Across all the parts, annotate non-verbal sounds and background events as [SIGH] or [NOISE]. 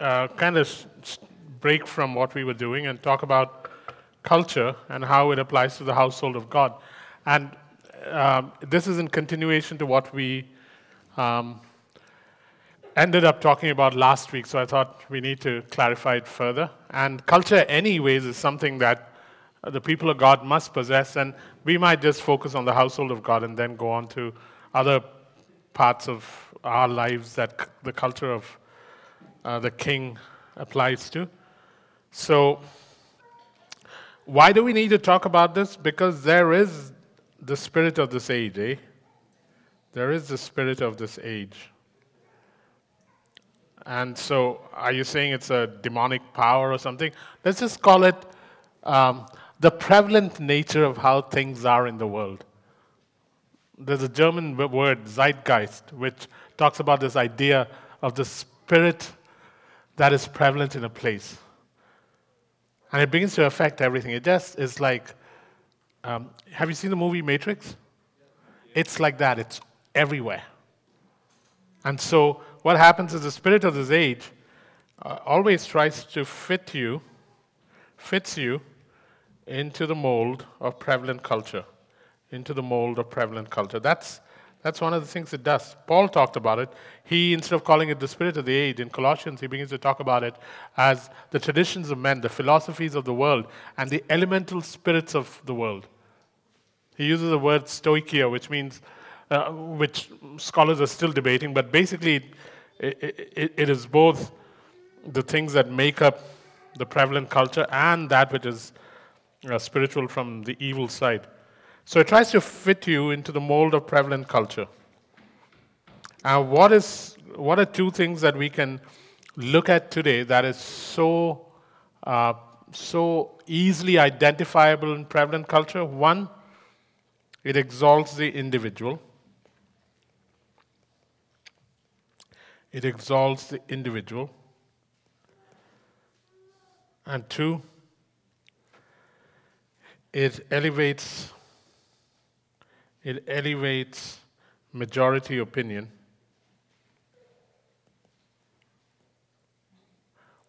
uh, kind of break from what we were doing and talk about culture and how it applies to the household of God. And um, this is in continuation to what we um, ended up talking about last week, so I thought we need to clarify it further. And culture, anyways, is something that the people of God must possess, and we might just focus on the household of God and then go on to other parts of our lives that the culture of uh, the king applies to. So, why do we need to talk about this? Because there is the spirit of this age, eh? There is the spirit of this age. And so, are you saying it's a demonic power or something? Let's just call it um, the prevalent nature of how things are in the world. There's a German word, Zeitgeist, which talks about this idea of the spirit that is prevalent in a place. And it begins to affect everything. It just is like um, have you seen the movie Matrix? It's like that, it's everywhere. And so, what happens is the spirit of this age uh, always tries to fit you, fits you into the mold of prevalent culture, into the mold of prevalent culture. That's, that's one of the things it does. Paul talked about it. He, instead of calling it the spirit of the age, in Colossians, he begins to talk about it as the traditions of men, the philosophies of the world, and the elemental spirits of the world. He uses the word stoicheia, which means, uh, which scholars are still debating, but basically, it, it, it is both the things that make up the prevalent culture and that which is uh, spiritual from the evil side. So it tries to fit you into the mold of prevalent culture. And what, is, what are two things that we can look at today that is so, uh, so easily identifiable in prevalent culture? One, it exalts the individual. It exalts the individual. And two, it elevates it elevates majority opinion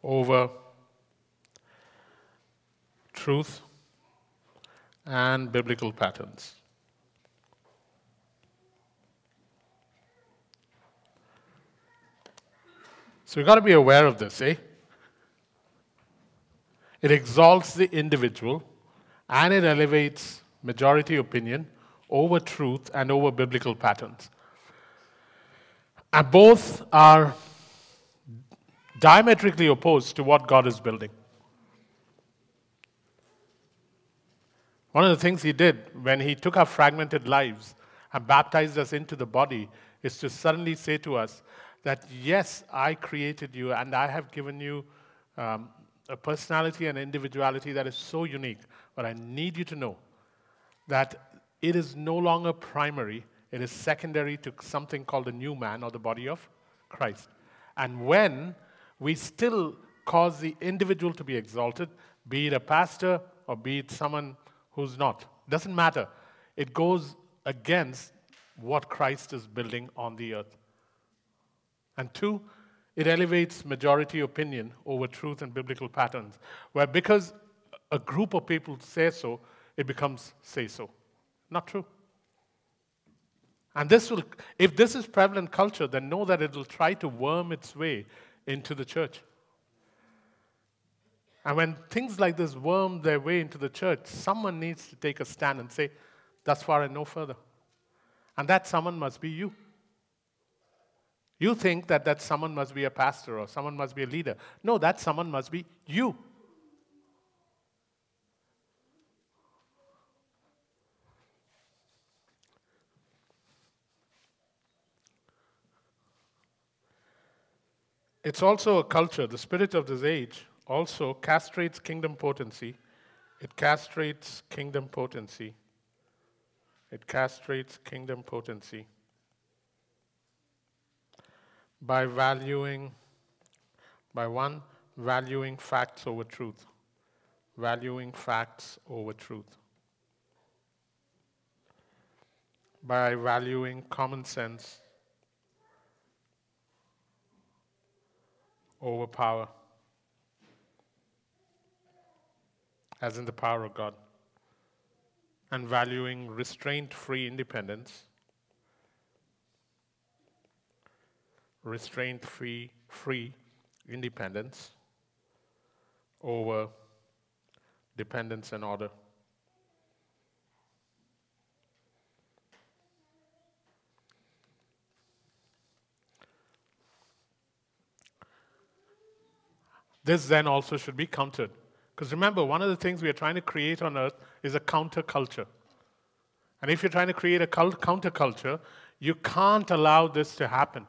over truth and biblical patterns. So we've got to be aware of this, eh? It exalts the individual and it elevates majority opinion over truth and over biblical patterns. And both are diametrically opposed to what God is building. One of the things He did when He took our fragmented lives and baptized us into the body is to suddenly say to us that, yes, I created you and I have given you um, a personality and individuality that is so unique. But I need you to know that it is no longer primary, it is secondary to something called the new man or the body of Christ. And when we still cause the individual to be exalted, be it a pastor or be it someone who's not, doesn't matter. It goes against what Christ is building on the earth. And two, it elevates majority opinion over truth and biblical patterns, where because a group of people say so, it becomes say so. Not true. And this will, if this is prevalent culture, then know that it will try to worm its way into the church. And when things like this worm their way into the church, someone needs to take a stand and say, Thus far and no further. And that someone must be you. You think that that someone must be a pastor or someone must be a leader. No, that someone must be you. It's also a culture. The spirit of this age also castrates kingdom potency. It castrates kingdom potency. It castrates kingdom potency by valuing, by one, valuing facts over truth. Valuing facts over truth. By valuing common sense over power, as in the power of God, and valuing restraint free independence, restraint free, free independence over dependence and order. This then also should be countered. Because remember, one of the things we are trying to create on earth is a counterculture. And if you're trying to create a counterculture, you can't allow this to happen.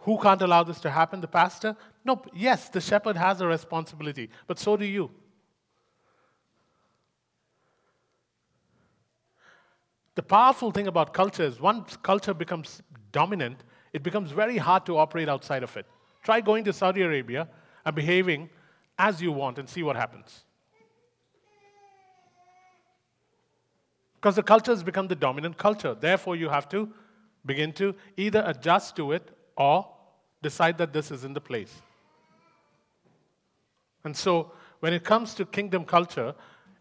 Who can't allow this to happen? The pastor? No, yes, the shepherd has a responsibility, but so do you. The powerful thing about culture is once culture becomes dominant, it becomes very hard to operate outside of it. Try going to Saudi Arabia and behaving as you want and see what happens. Because the culture has become the dominant culture. Therefore, you have to begin to either adjust to it or decide that this is in the place. And so, when it comes to kingdom culture,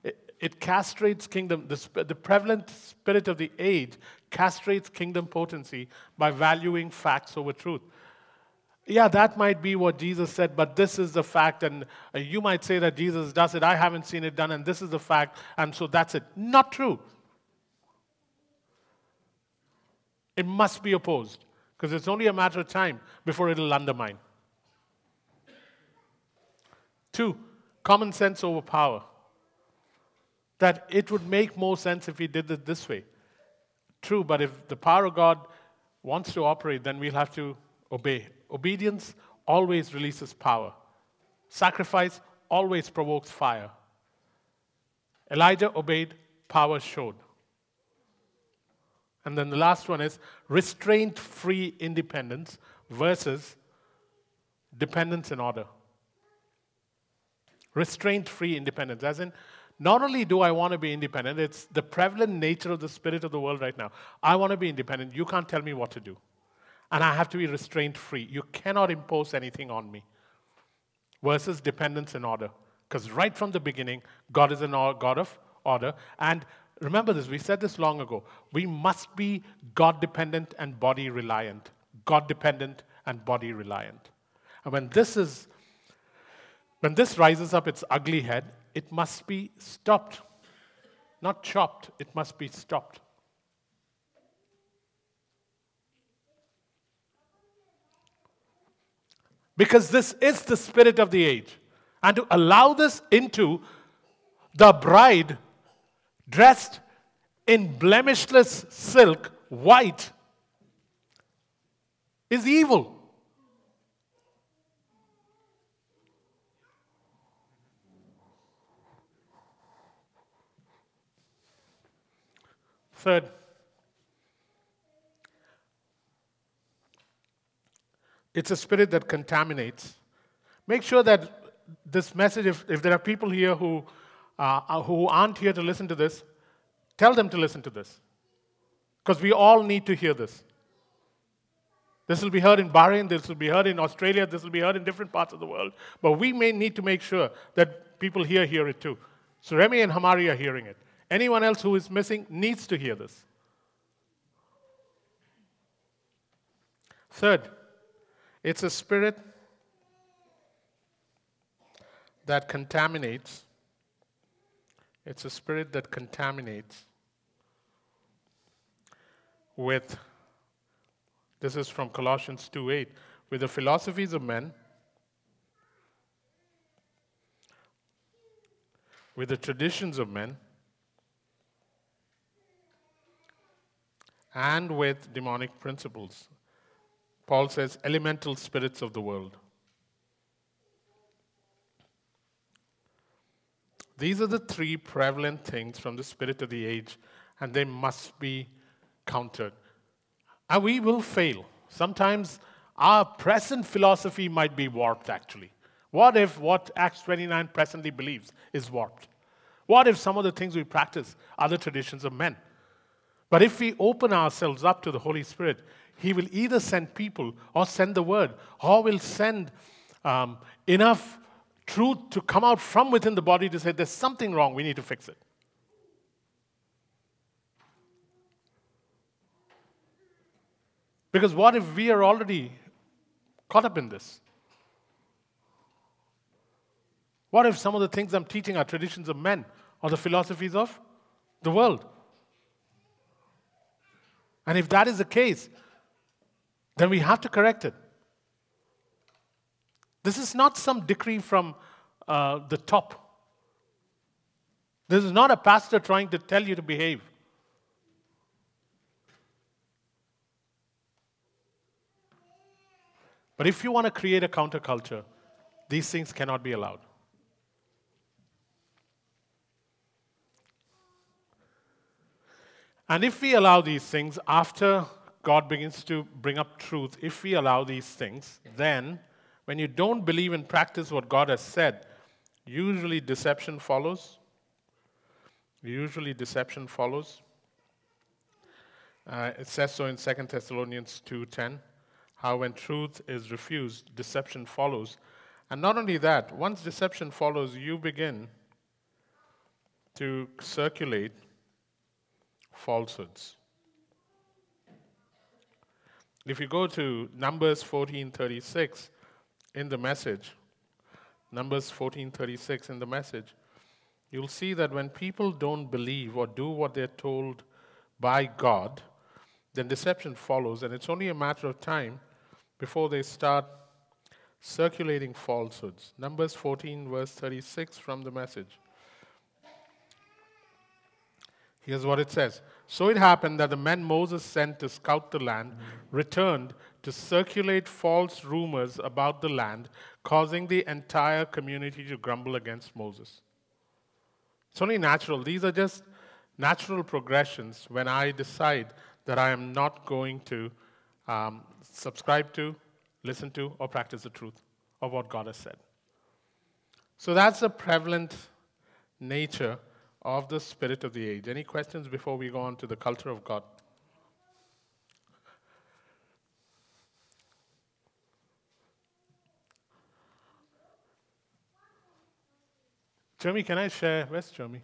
it, it castrates kingdom, the, the prevalent spirit of the age castrates kingdom potency by valuing facts over truth yeah, that might be what Jesus said, but this is the fact. And uh, you might say that Jesus does it. I haven't seen it done, and this is the fact. And so that's it. Not true. It must be opposed because it's only a matter of time before it'll undermine. Two, common sense over power. That it would make more sense if we did it this way. True, but if the power of God wants to operate, then we'll have to obey. Obedience always releases power. Sacrifice always provokes fire. Elijah obeyed, power showed. And then the last one is restraint free independence versus dependence and order. Restraint free independence, as in, not only do I want to be independent, it's the prevalent nature of the spirit of the world right now. I want to be independent. You can't tell me what to do and I have to be restraint free. You cannot impose anything on me. Versus dependence and order. Because right from the beginning, God is a God of order. And remember this, we said this long ago. We must be God dependent and body reliant. God dependent and body reliant. And when this is, when this rises up its ugly head, it must be stopped. Not chopped, it must be stopped. Because this is the spirit of the age. And to allow this into the bride dressed in blemishless silk, white, is evil. Third, It's a spirit that contaminates. Make sure that this message, if, if there are people here who, uh, uh who aren't here to listen to this, tell them to listen to this. Because we all need to hear this. This will be heard in Bahrain, this will be heard in Australia, this will be heard in different parts of the world. But we may need to make sure that people here hear it too. So Remy and Hamari are hearing it. Anyone else who is missing needs to hear this. Third, it's a spirit that contaminates. It's a spirit that contaminates with, this is from Colossians 2 8, with the philosophies of men, with the traditions of men, and with demonic principles. Paul says, elemental spirits of the world. These are the three prevalent things from the spirit of the age, and they must be countered. And we will fail. Sometimes our present philosophy might be warped, actually. What if what Acts 29 presently believes is warped? What if some of the things we practice are the traditions of men? But if we open ourselves up to the Holy Spirit, he will either send people or send the word, or will send um, enough truth to come out from within the body to say there's something wrong, we need to fix it. Because what if we are already caught up in this? What if some of the things I'm teaching are traditions of men or the philosophies of the world? And if that is the case, then we have to correct it. This is not some decree from uh, the top. This is not a pastor trying to tell you to behave. But if you want to create a counterculture, these things cannot be allowed. And if we allow these things after God begins to bring up truth, if we allow these things, then when you don't believe and practice what God has said, usually deception follows. Usually deception follows. Uh, it says so in 2 Thessalonians 2:10 how when truth is refused, deception follows. And not only that, once deception follows, you begin to circulate falsehoods. If you go to Numbers 14:36 in the message, Numbers 14:36 in the message, you'll see that when people don't believe or do what they're told by God, then deception follows, and it's only a matter of time before they start circulating falsehoods. Numbers 14, verse 36 from the message. Here's what it says So it happened that the men Moses sent to scout the land returned to circulate false rumors about the land, causing the entire community to grumble against Moses. It's only natural. These are just natural progressions when I decide that I am not going to um, subscribe to, listen to, or practice the truth of what God has said. So that's the prevalent nature of the spirit of the age. Any questions before we go on to the culture of God? Jeremy, can I share? Where's Jeremy?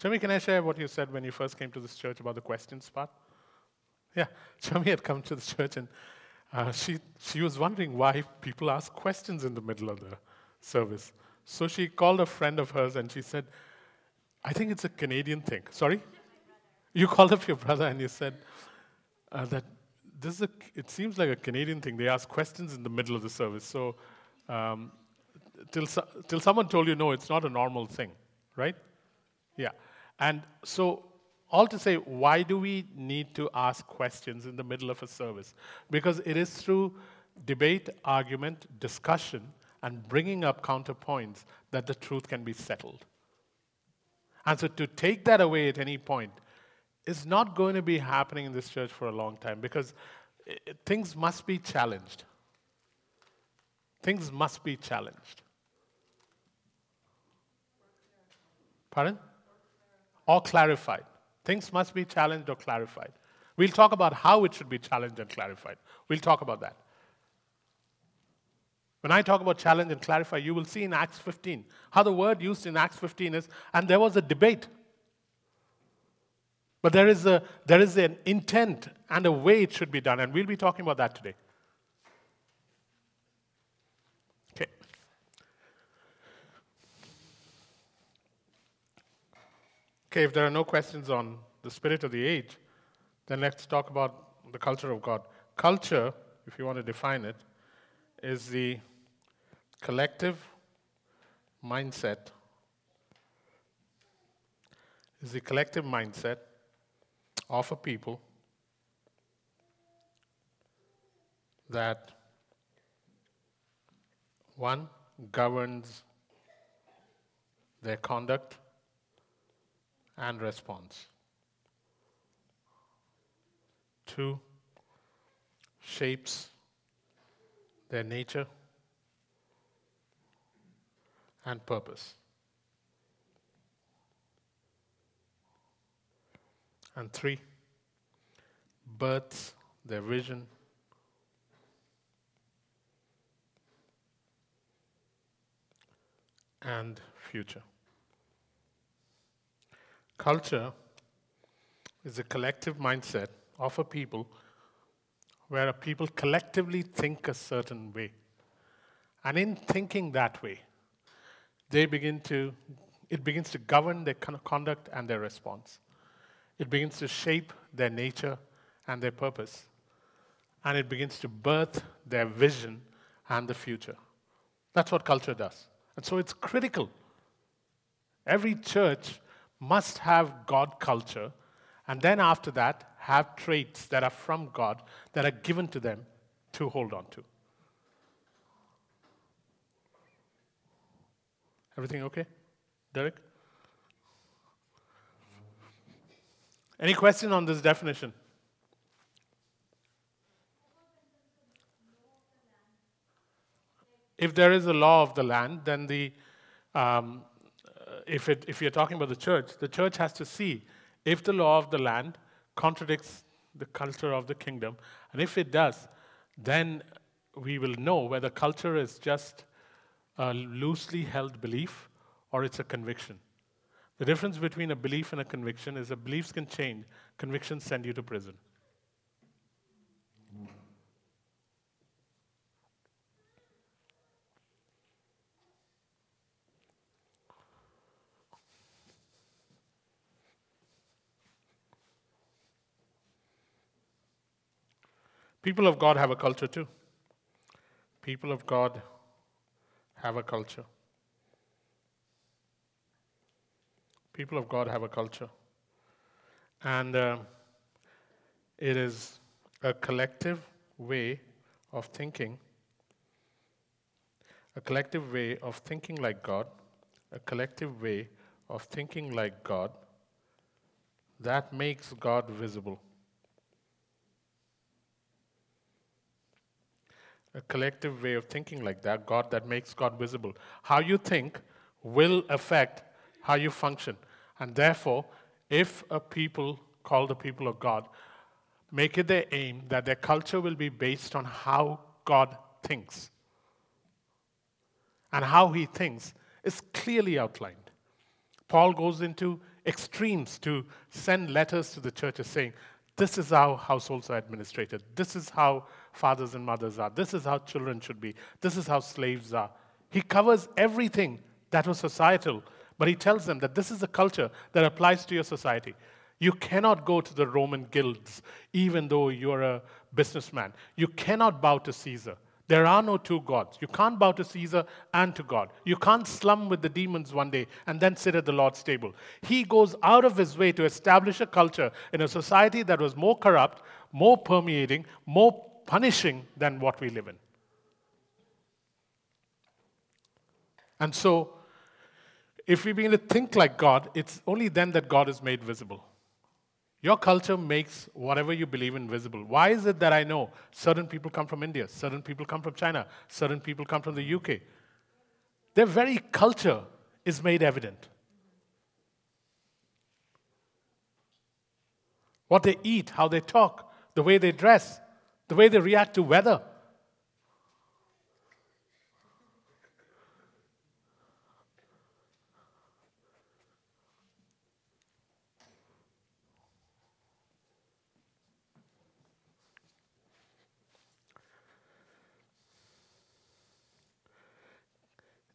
Jeremy, can I share what you said when you first came to this church about the questions part? Yeah, [LAUGHS] Jeremy had come to the church and uh, she, she was wondering why people ask questions in the middle of the service. So she called a friend of hers and she said, I think it's a Canadian thing. Sorry? You called up your brother and you said uh, that this is a, it seems like a Canadian thing. They ask questions in the middle of the service. So um, till, till someone told you, no, it's not a normal thing, right? Yeah. And so all to say, why do we need to ask questions in the middle of a service? Because it is through debate, argument, discussion, and bringing up counterpoints that the truth can be settled. And so to take that away at any point is not going to be happening in this church for a long time because it, things must be challenged. Things must be challenged. Pardon? Or clarified. Things must be challenged or clarified. We'll talk about how it should be challenged and clarified. We'll talk about that. When I talk about challenge and clarify, you will see in Acts 15 how the word used in Acts 15 is, and there was a debate. But there is, a, there is an intent and a way it should be done, and we'll be talking about that today. Okay. Okay, if there are no questions on the spirit of the age, then let's talk about the culture of God. Culture, if you want to define it, is the collective mindset is the collective mindset of a people that one governs their conduct and response. Two shapes their nature and purpose. And three, births their vision. And future. Culture is a collective mindset of a people where a people collectively think a certain way. And in thinking that way, they begin to, it begins to govern their conduct and their response. It begins to shape their nature and their purpose. And it begins to birth their vision and the future. That's what culture does. And so it's critical. Every church must have God culture, and then after that, have traits that are from God that are given to them to hold on to. Everything okay? Derek? Any question on this definition? If there is a law of the land, then the, um, if, it, if you're talking about the church, the church has to see if the law of the land contradicts the culture of the kingdom. And if it does, then we will know whether culture is just a loosely held belief or it's a conviction. The difference between a belief and a conviction is that beliefs can change, convictions send you to prison. People of God have a culture too. People of God have a culture. People of God have a culture. And uh, it is a collective way of thinking, a collective way of thinking like God, a collective way of thinking like God that makes God visible. A collective way of thinking like that, God that makes God visible. How you think will affect how you function. And therefore, if a people call the people of God make it their aim that their culture will be based on how God thinks, and how he thinks is clearly outlined. Paul goes into extremes to send letters to the churches saying, This is how households are administrated. This is how fathers and mothers are. This is how children should be. This is how slaves are. He covers everything that was societal, but he tells them that this is a culture that applies to your society. You cannot go to the Roman guilds, even though you're a businessman. You cannot bow to Caesar. There are no two gods. You can't bow to Caesar and to God. You can't slum with the demons one day and then sit at the Lord's table. He goes out of his way to establish a culture in a society that was more corrupt, more permeating, more punishing than what we live in. And so, if we begin to think like God, it's only then that God is made visible. Your culture makes whatever you believe in visible. Why is it that I know certain people come from India, certain people come from China, certain people come from the UK? Their very culture is made evident. What they eat, how they talk, the way they dress, the way they react to weather.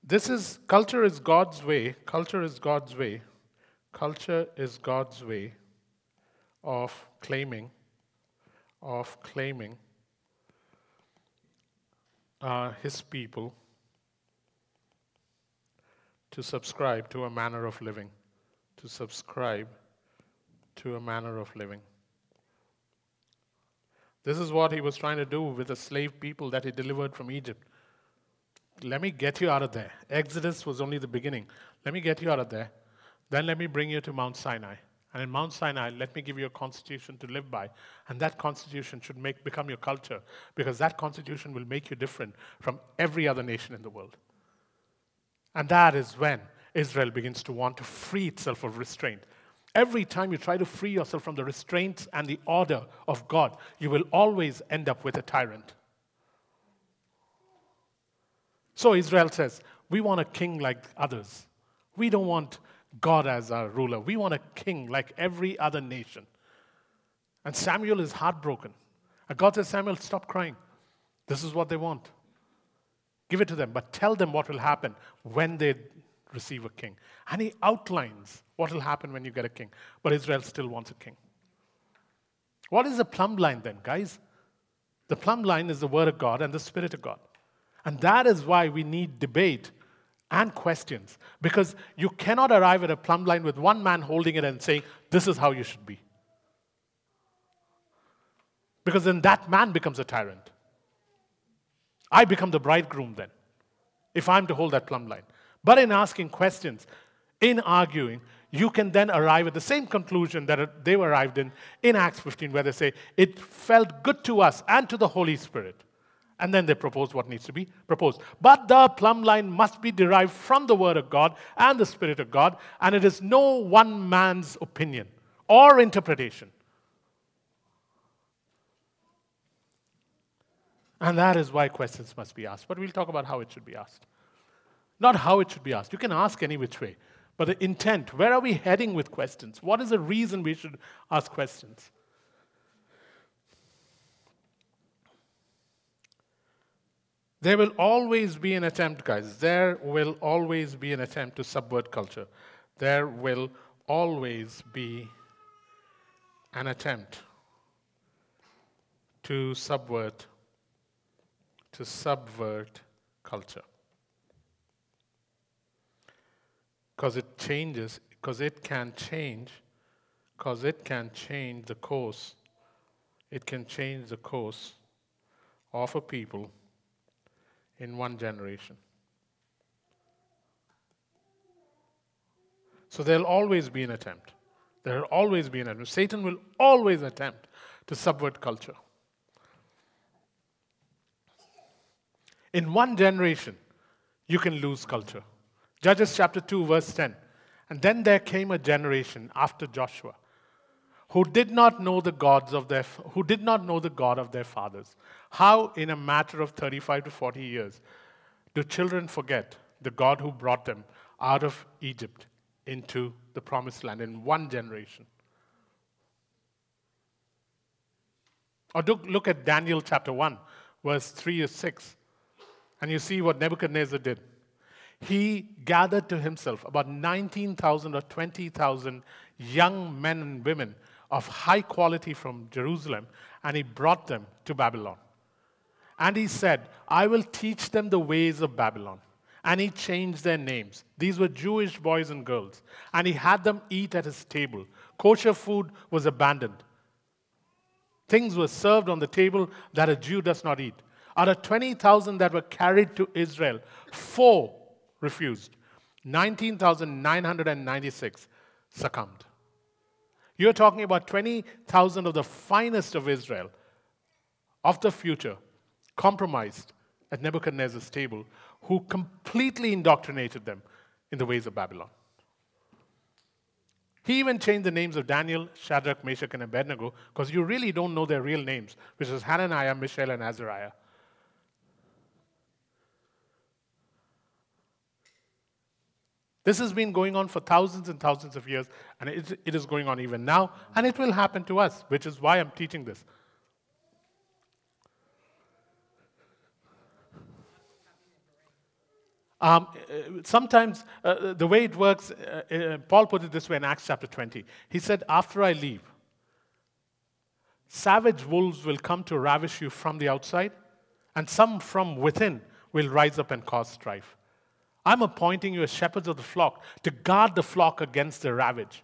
This is culture is God's way. Culture is God's way. Culture is God's way of claiming, of claiming uh, his people to subscribe to a manner of living, to subscribe to a manner of living. This is what he was trying to do with the slave people that he delivered from Egypt. Let me get you out of there. Exodus was only the beginning. Let me get you out of there. Then let me bring you to Mount Sinai. And in Mount Sinai, let me give you a constitution to live by. And that constitution should make, become your culture because that constitution will make you different from every other nation in the world. And that is when Israel begins to want to free itself of restraint. Every time you try to free yourself from the restraints and the order of God, you will always end up with a tyrant. So Israel says, we want a king like others. We don't want God as our ruler. We want a king like every other nation. And Samuel is heartbroken. And God says, Samuel, stop crying. This is what they want. Give it to them, but tell them what will happen when they receive a king. And he outlines what will happen when you get a king. But Israel still wants a king. What is the plumb line then, guys? The plumb line is the Word of God and the Spirit of God. And that is why we need debate and questions. Because you cannot arrive at a plumb line with one man holding it and saying, This is how you should be. Because then that man becomes a tyrant. I become the bridegroom then, if I'm to hold that plumb line. But in asking questions, in arguing, you can then arrive at the same conclusion that they arrived in in Acts 15, where they say, It felt good to us and to the Holy Spirit. And then they propose what needs to be proposed. But the plumb line must be derived from the Word of God and the Spirit of God, and it is no one man's opinion or interpretation. And that is why questions must be asked. But we'll talk about how it should be asked. Not how it should be asked. You can ask any which way. But the intent, where are we heading with questions? What is the reason we should ask questions? There will always be an attempt, guys. There will always be an attempt to subvert culture. There will always be an attempt to subvert to subvert culture. because it changes, because it can change, because it can change the course. It can change the course of a people in one generation. So there'll always be an attempt. There'll always be an attempt. Satan will always attempt to subvert culture. In one generation, you can lose culture. Judges chapter 2, verse 10. And then there came a generation after Joshua who did not know the gods of their who did not know the God of their fathers. How in a matter of 35 to 40 years do children forget the God who brought them out of Egypt into the promised land in one generation? Or look at Daniel chapter 1, verse 3 to 6, and you see what Nebuchadnezzar did he gathered to himself about 19,000 or 20,000 young men and women of high quality from Jerusalem, and he brought them to Babylon. And he said, I will teach them the ways of Babylon. And he changed their names. These were Jewish boys and girls. And he had them eat at his table. Kosher food was abandoned. Things were served on the table that a Jew does not eat. Out of 20,000 that were carried to Israel, four refused. 19,996 succumbed. You're talking about 20,000 of the finest of Israel, of the future, compromised at Nebuchadnezzar's table, who completely indoctrinated them in the ways of Babylon. He even changed the names of Daniel, Shadrach, Meshach, and Abednego because you really don't know their real names, which is Hananiah, Mishael, and Azariah. This has been going on for thousands and thousands of years, and it, it is going on even now, and it will happen to us, which is why I'm teaching this. Um, sometimes uh, the way it works, uh, uh, Paul put it this way in Acts chapter 20. He said, After I leave, savage wolves will come to ravish you from the outside, and some from within will rise up and cause strife. I'm appointing you as shepherds of the flock to guard the flock against the ravage.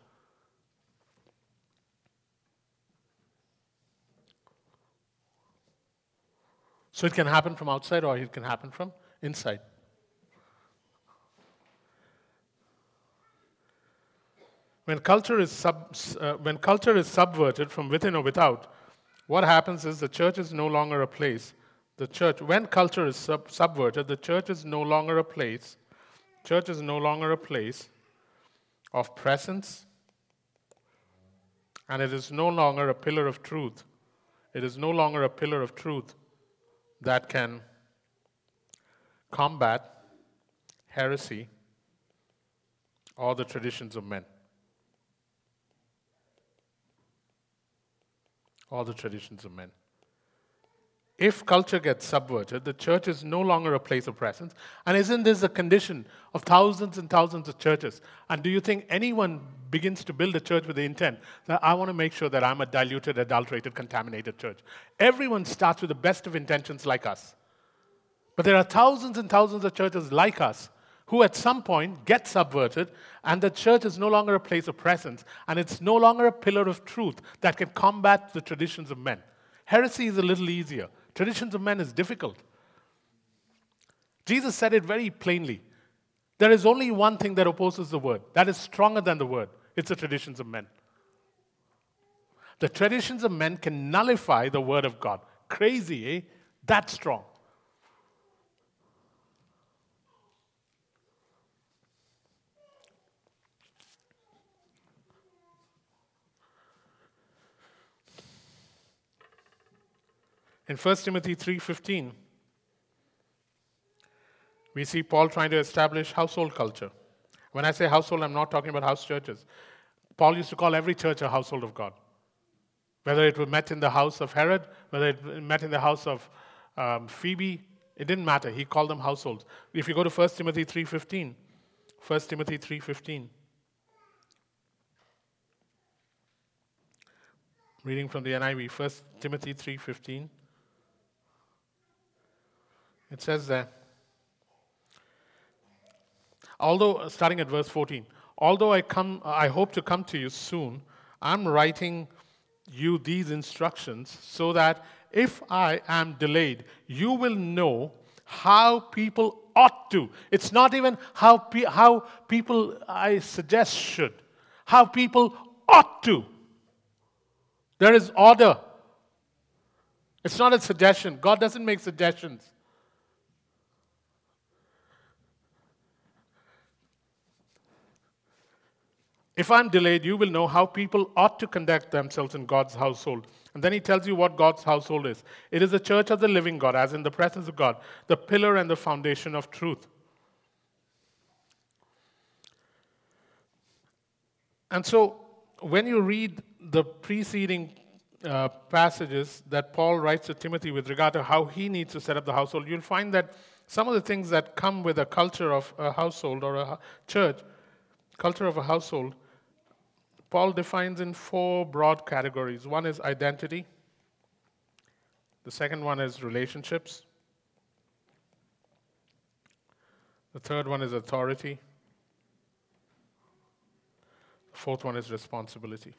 So it can happen from outside or it can happen from inside. When culture is, sub, uh, when culture is subverted from within or without, what happens is the church is no longer a place. The church, when culture is sub- subverted, the church is no longer a place Church is no longer a place of presence, and it is no longer a pillar of truth. It is no longer a pillar of truth that can combat heresy, or the traditions of men. All the traditions of men. If culture gets subverted, the church is no longer a place of presence. And isn't this a condition of thousands and thousands of churches? And do you think anyone begins to build a church with the intent that I want to make sure that I'm a diluted, adulterated, contaminated church? Everyone starts with the best of intentions like us. But there are thousands and thousands of churches like us who at some point get subverted, and the church is no longer a place of presence, and it's no longer a pillar of truth that can combat the traditions of men. Heresy is a little easier, traditions of men is difficult. Jesus said it very plainly. There is only one thing that opposes the word, that is stronger than the word it's the traditions of men. The traditions of men can nullify the word of God. Crazy, eh? That strong. In 1 Timothy 3:15, we see Paul trying to establish household culture. When I say household, I'm not talking about house churches. Paul used to call every church a household of God. Whether it was met in the house of Herod, whether it met in the house of um, Phoebe, it didn't matter. He called them households. If you go to 1 Timothy 3.15, 1 Timothy 3.15, reading from the NIV, 1 Timothy 3.15, it says there, although, starting at verse 14, although I, come, I hope to come to you soon, I'm writing you these instructions so that if I am delayed, you will know how people ought to. It's not even how, pe- how people, I suggest, should. How people ought to. There is order. It's not a suggestion. God doesn't make suggestions. If I'm delayed, you will know how people ought to conduct themselves in God's household. And then he tells you what God's household is it is the church of the living God, as in the presence of God, the pillar and the foundation of truth. And so, when you read the preceding uh, passages that Paul writes to Timothy with regard to how he needs to set up the household, you'll find that some of the things that come with a culture of a household or a church, culture of a household, Paul defines in four broad categories. One is identity, the second one is relationships, the third one is authority, the fourth one is responsibility.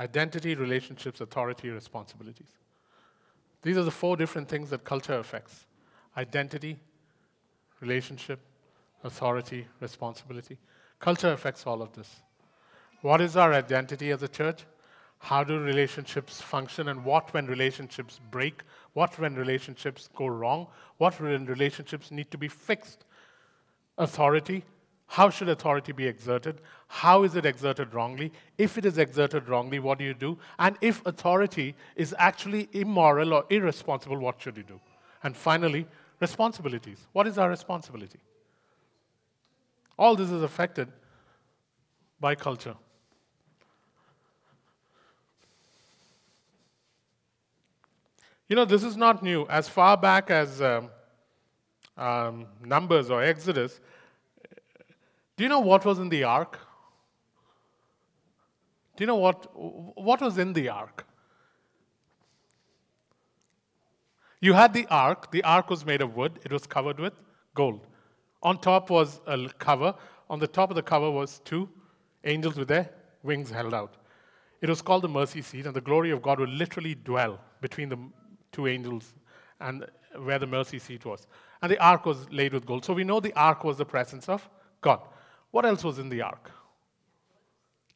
Identity, relationships, authority, responsibilities. These are the four different things that culture affects identity, relationship, authority, responsibility. Culture affects all of this. What is our identity as a church? How do relationships function? And what when relationships break? What when relationships go wrong? What when relationships need to be fixed? Authority. How should authority be exerted? How is it exerted wrongly? If it is exerted wrongly, what do you do? And if authority is actually immoral or irresponsible, what should you do? And finally, responsibilities. What is our responsibility? All this is affected by culture. You know, this is not new. As far back as um, um, Numbers or Exodus, do you know what was in the ark? Do you know what, what was in the ark? You had the ark. The ark was made of wood, it was covered with gold. On top was a cover. On the top of the cover was two angels with their wings held out. It was called the mercy seat, and the glory of God would literally dwell between the two angels and where the mercy seat was. And the ark was laid with gold. So we know the ark was the presence of God. What else was in the ark?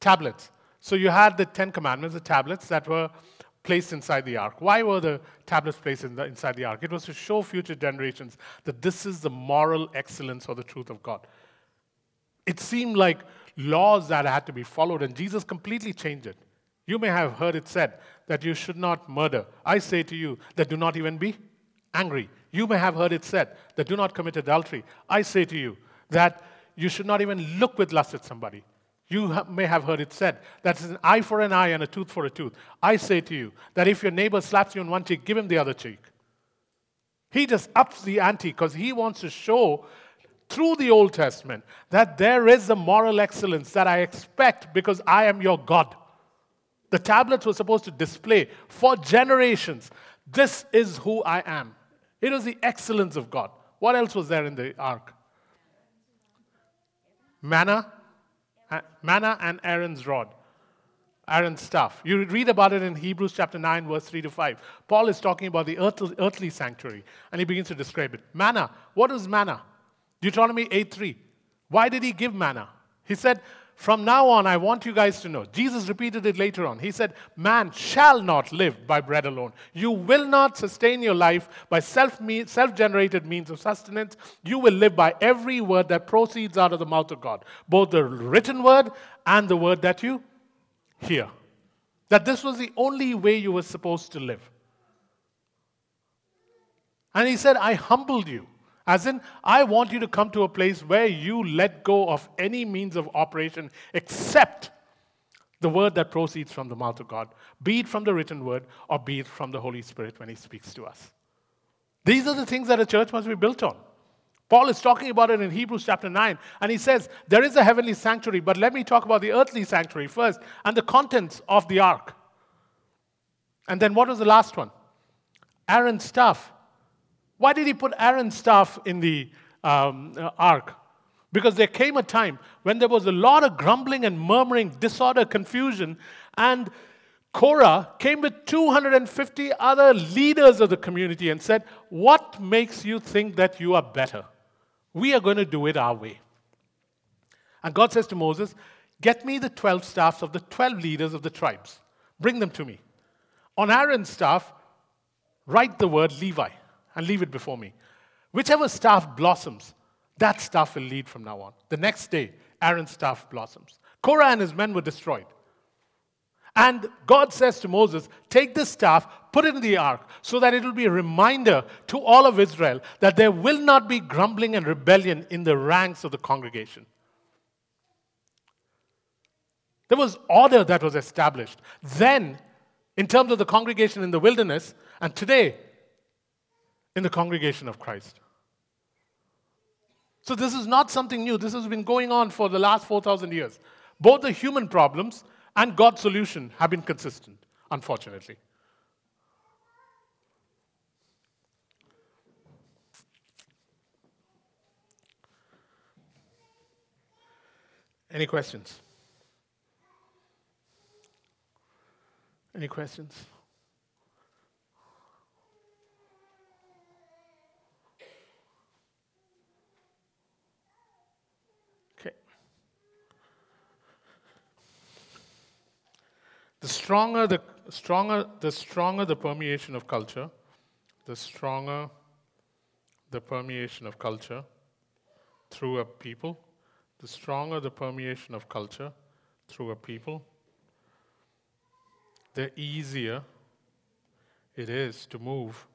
Tablets. So you had the Ten Commandments, the tablets that were placed inside the ark. Why were the tablets placed in the, inside the ark? It was to show future generations that this is the moral excellence or the truth of God. It seemed like laws that had to be followed, and Jesus completely changed it. You may have heard it said that you should not murder. I say to you that do not even be angry. You may have heard it said that do not commit adultery. I say to you that you should not even look with lust at somebody. You may have heard it said that it's an eye for an eye and a tooth for a tooth. I say to you that if your neighbor slaps you on one cheek, give him the other cheek. He just ups the ante because he wants to show through the Old Testament that there is a moral excellence that I expect because I am your God. The tablets were supposed to display for generations this is who I am. It was the excellence of God. What else was there in the ark? Manna, manna and Aaron's rod, Aaron's staff. You read about it in Hebrews chapter 9, verse 3 to 5. Paul is talking about the earthly, earthly sanctuary, and he begins to describe it. Manna, what is manna? Deuteronomy 8 3. Why did he give manna? He said, From now on, I want you guys to know. Jesus repeated it later on. He said, Man shall not live by bread alone. You will not sustain your life by self generated means of sustenance. You will live by every word that proceeds out of the mouth of God, both the written word and the word that you hear. That this was the only way you were supposed to live. And he said, I humbled you. As in, I want you to come to a place where you let go of any means of operation except the word that proceeds from the mouth of God, be it from the written word or be it from the Holy Spirit when He speaks to us. These are the things that a church must be built on. Paul is talking about it in Hebrews chapter 9, and he says, There is a heavenly sanctuary, but let me talk about the earthly sanctuary first and the contents of the ark. And then what was the last one? Aaron's staff. Why did he put Aaron's staff in the um, uh, ark? Because there came a time when there was a lot of grumbling and murmuring, disorder, confusion, and Korah came with 250 other leaders of the community and said, What makes you think that you are better? We are going to do it our way. And God says to Moses, Get me the 12 staffs of the 12 leaders of the tribes. Bring them to me. On Aaron's staff, write the word Levi and leave it before me. Whichever staff blossoms, that staff will lead from now on. The next day, Aaron's staff blossoms. Korah and his men were destroyed. And God says to Moses, Take this staff, put it in the ark, so that it will be a reminder to all of Israel that there will not be grumbling and rebellion in the ranks of the congregation. There was order that was established. Then, in terms of the congregation in the wilderness, and today, in the congregation of Christ. So, this is not something new. This has been going on for the last 4,000 years. Both the human problems and God's solution have been consistent, unfortunately. Any questions? Any questions? The stronger the stronger the stronger the permeation of culture, the stronger the permeation of culture through a people, the stronger the permeation of culture through a people, the easier it is to move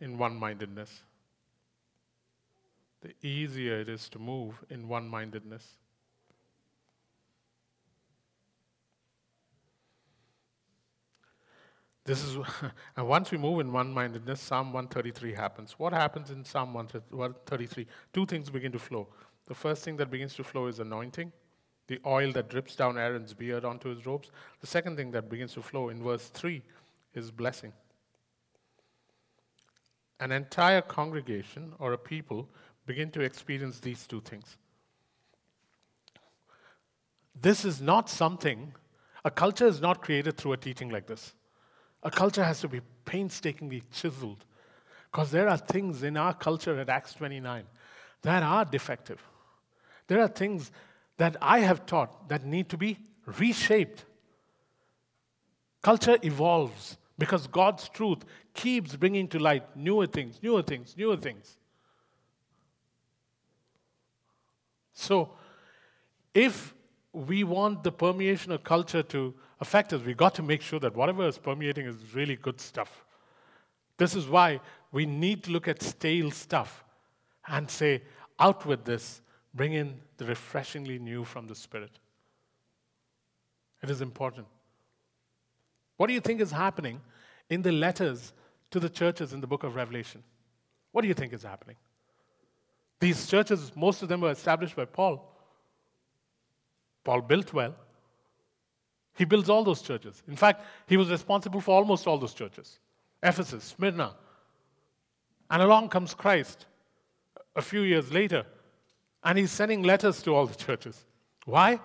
in one mindedness. The easier it is to move in one mindedness. This is, [LAUGHS] and once we move in one mindedness, Psalm 133 happens. What happens in Psalm 133? Two things begin to flow. The first thing that begins to flow is anointing, the oil that drips down Aaron's beard onto his robes. The second thing that begins to flow in verse 3 is blessing. An entire congregation or a people begin to experience these two things. This is not something, a culture is not created through a teaching like this. A culture has to be painstakingly chiseled because there are things in our culture at Acts 29 that are defective. There are things that I have taught that need to be reshaped. Culture evolves because God's truth keeps bringing to light newer things, newer things, newer things. So, if we want the permeation of culture to affect us, we've got to make sure that whatever is permeating is really good stuff. This is why we need to look at stale stuff and say, out with this, bring in the refreshingly new from the Spirit. It is important. What do you think is happening in the letters to the churches in the book of Revelation? What do you think is happening? These churches, most of them were established by Paul. Paul built well. He builds all those churches. In fact, he was responsible for almost all those churches Ephesus, Smyrna. And along comes Christ a few years later, and he's sending letters to all the churches. Why?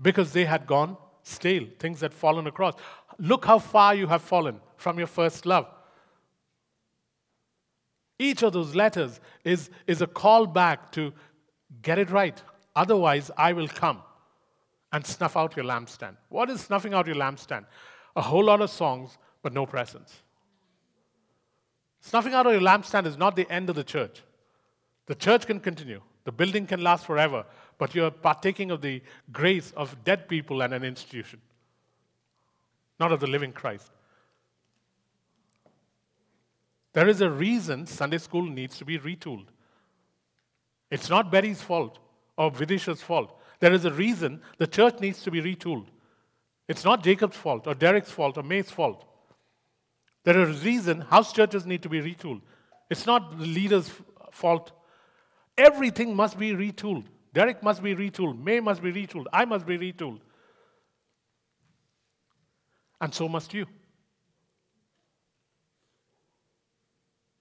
Because they had gone stale, things had fallen across. Look how far you have fallen from your first love. Each of those letters is, is a call back to get it right. Otherwise, I will come and snuff out your lampstand. What is snuffing out your lampstand? A whole lot of songs, but no presence. Snuffing out of your lampstand is not the end of the church. The church can continue, the building can last forever, but you're partaking of the grace of dead people and an institution, not of the living Christ. There is a reason Sunday school needs to be retooled. It's not Betty's fault or Vidisha's fault. There is a reason the church needs to be retooled. It's not Jacob's fault or Derek's fault or May's fault. There is a reason house churches need to be retooled. It's not the leader's fault. Everything must be retooled. Derek must be retooled. May must be retooled. I must be retooled. And so must you.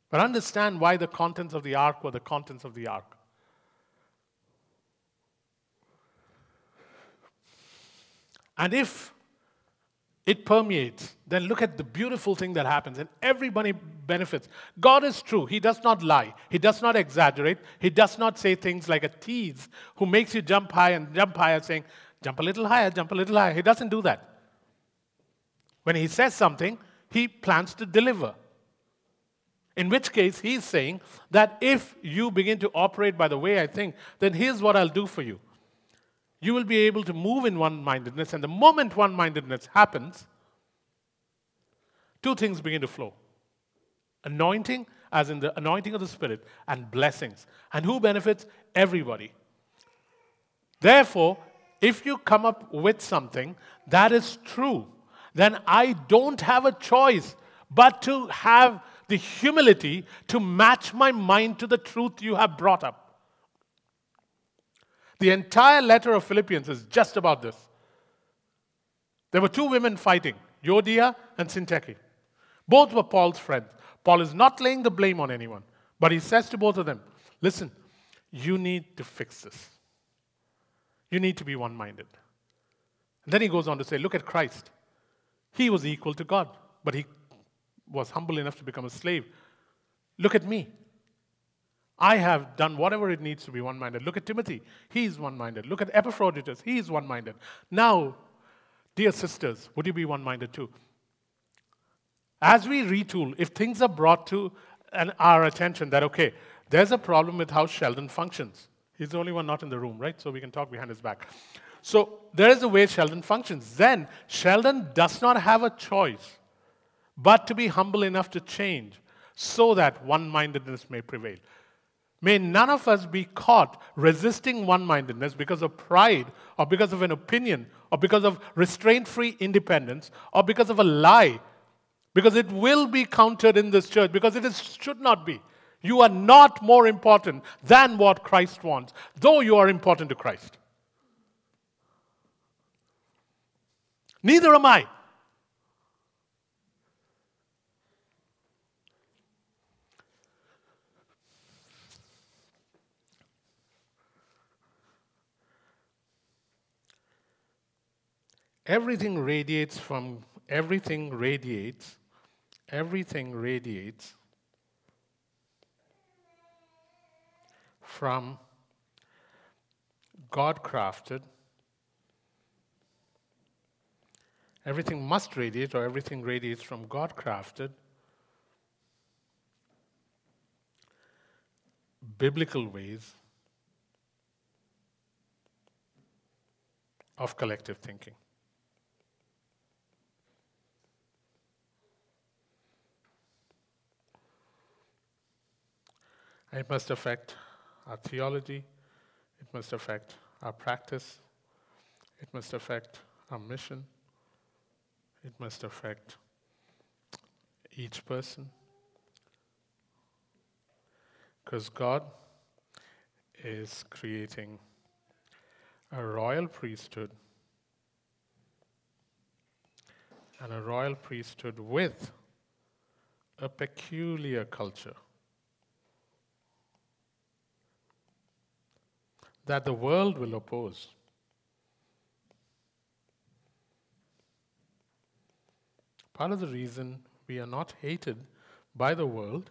But understand why the contents of the ark were the contents of the ark. And if it permeates, then look at the beautiful thing that happens, and everybody benefits. God is true. He does not lie, He does not exaggerate, He does not say things like a tease who makes you jump high and jump higher, saying, Jump a little higher, jump a little higher. He doesn't do that. When He says something, He plans to deliver. In which case, He's saying that if you begin to operate by the way I think, then here's what I'll do for you you will be able to move in one mindedness. And the moment one mindedness happens, two things begin to flow anointing, as in the anointing of the Spirit, and blessings. And who benefits? Everybody. Therefore, if you come up with something that is true, then I don't have a choice but to have the humility to match my mind to the truth you have brought up. The entire letter of Philippians is just about this. There were two women fighting, Euodia and Syntyche. Both were Paul's friends. Paul is not laying the blame on anyone, but he says to both of them, Listen, you need to fix this. You need to be one minded. Then he goes on to say, Look at Christ. He was equal to God, but he was humble enough to become a slave. Look at me. I have done whatever it needs to be one minded. Look at Timothy, he's one minded. Look at Epaphroditus, he's one minded. Now, dear sisters, would you be one minded too? As we retool, if things are brought to an, our attention that, okay, there's a problem with how Sheldon functions. He's the only one not in the room, right? So we can talk behind his back. So there is a way Sheldon functions. Then Sheldon does not have a choice but to be humble enough to change so that one mindedness may prevail. May none of us be caught resisting one mindedness because of pride or because of an opinion or because of restraint free independence or because of a lie. Because it will be countered in this church, because it is, should not be. You are not more important than what Christ wants, though you are important to Christ. Neither am I. everything radiates from, everything radiates, everything radiates from God crafted. Everything must radiate, or everything radiates from God crafted, biblical ways of collective thinking. It must affect our theology, it must affect our practice, it must affect our mission, it must affect each person. Because God is creating a royal priesthood and a royal priesthood with a peculiar culture that the world will oppose. Part of the reason we are not hated by the world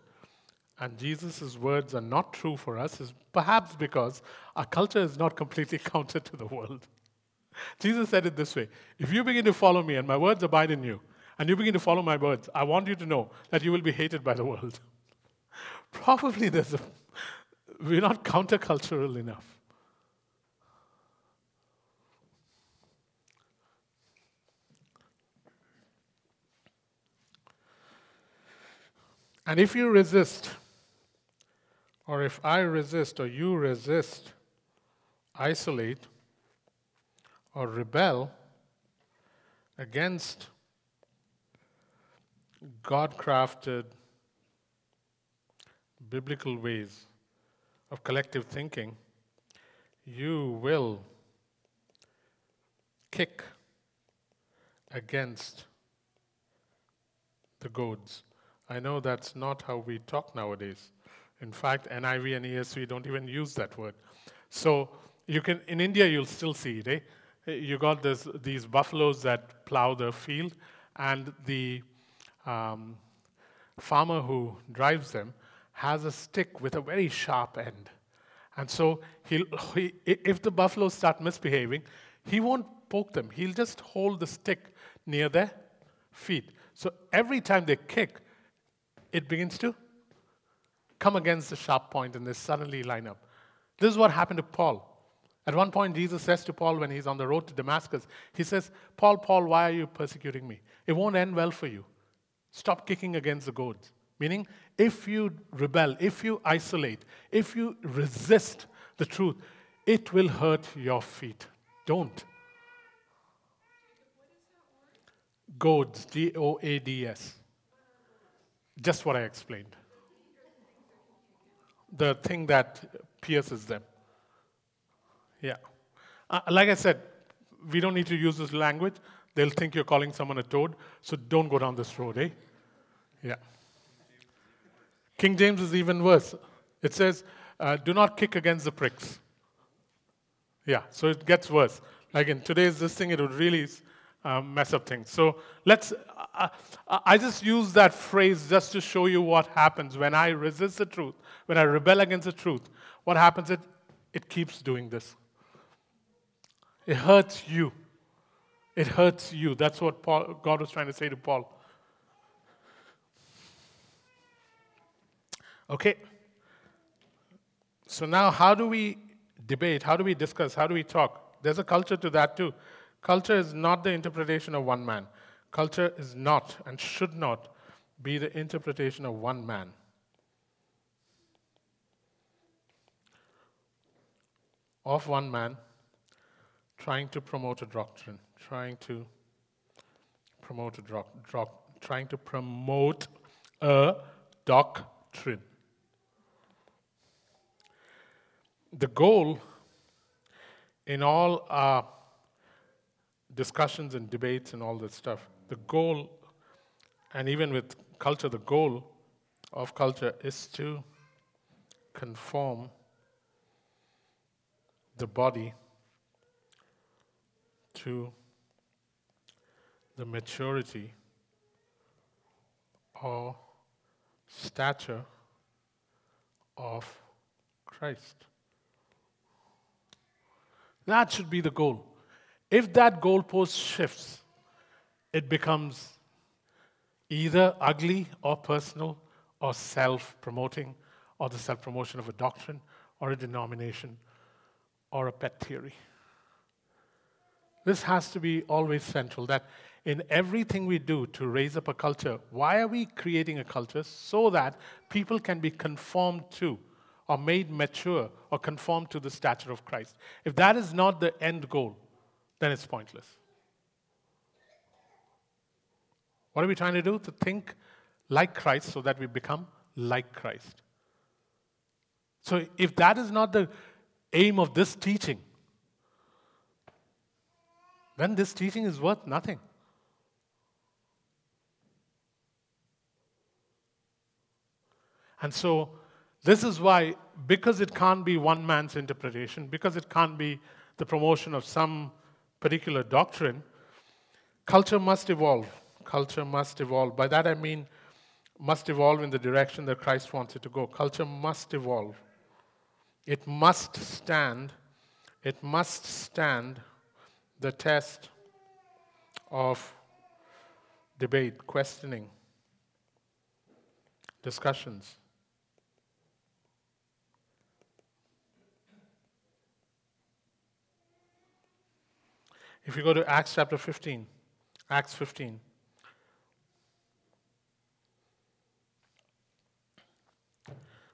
and Jesus' words are not true for us is perhaps because our culture is not completely [LAUGHS] counter to the world. Jesus said it this way If you begin to follow me and my words abide in you, and you begin to follow my words, I want you to know that you will be hated by the world. [LAUGHS] Probably there's a, we're not countercultural enough. And if you resist, or if I resist or you resist, isolate, or rebel against God crafted biblical ways of collective thinking, you will kick against the goads. I know that's not how we talk nowadays. In fact, NIV and ESV don't even use that word. So you can in India you'll still see it. Eh? You got this, these buffaloes that plow the field, and the um, farmer who drives them has a stick with a very sharp end. And so he, if the buffaloes start misbehaving, he won't poke them. He'll just hold the stick near their feet. So every time they kick, it begins to come against the sharp point and they suddenly line up. This is what happened to Paul. At one point, Jesus says to Paul when he's on the road to Damascus, He says, Paul, Paul, why are you persecuting me? It won't end well for you. Stop kicking against the goads. Meaning, if you rebel, if you isolate, if you resist the truth, it will hurt your feet. Don't. Goads, G O A D S. Just what I explained the thing that pierces them. Yeah. Uh, like I said, we don't need to use this language. They'll think you're calling someone a toad, so don't go down this road, eh? Yeah. King James is even worse. It says, uh, do not kick against the pricks. Yeah, so it gets worse. Like in today's this thing, it would really um, mess up things. So let's, uh, uh, I just use that phrase just to show you what happens when I resist the truth, when I rebel against the truth. What happens? It, it keeps doing this. It hurts you. It hurts you. That's what Paul, God was trying to say to Paul. Okay. So now, how do we debate? How do we discuss? How do we talk? There's a culture to that too. Culture is not the interpretation of one man. Culture is not and should not be the interpretation of one man. Of one man trying to promote a doctrine, trying to promote a doc, doc, trying to promote a doctrine. The goal in all our discussions and debates and all that stuff. The goal, and even with culture, the goal of culture is to conform the body to the maturity or stature of Christ. That should be the goal. If that goalpost shifts, it becomes either ugly or personal or self promoting or the self promotion of a doctrine or a denomination or a pet theory. This has to be always central that in everything we do to raise up a culture, why are we creating a culture? So that people can be conformed to or made mature or conformed to the stature of Christ. If that is not the end goal, then it's pointless. What are we trying to do? To think like Christ so that we become like Christ. So, if that is not the aim of this teaching, then this teaching is worth nothing. And so, this is why, because it can't be one man's interpretation, because it can't be the promotion of some particular doctrine, culture must evolve. Culture must evolve. By that I mean, must evolve in the direction that Christ wants it to go. Culture must evolve. It must stand, it must stand the test of debate, questioning, discussions. If you go to Acts chapter 15, Acts 15.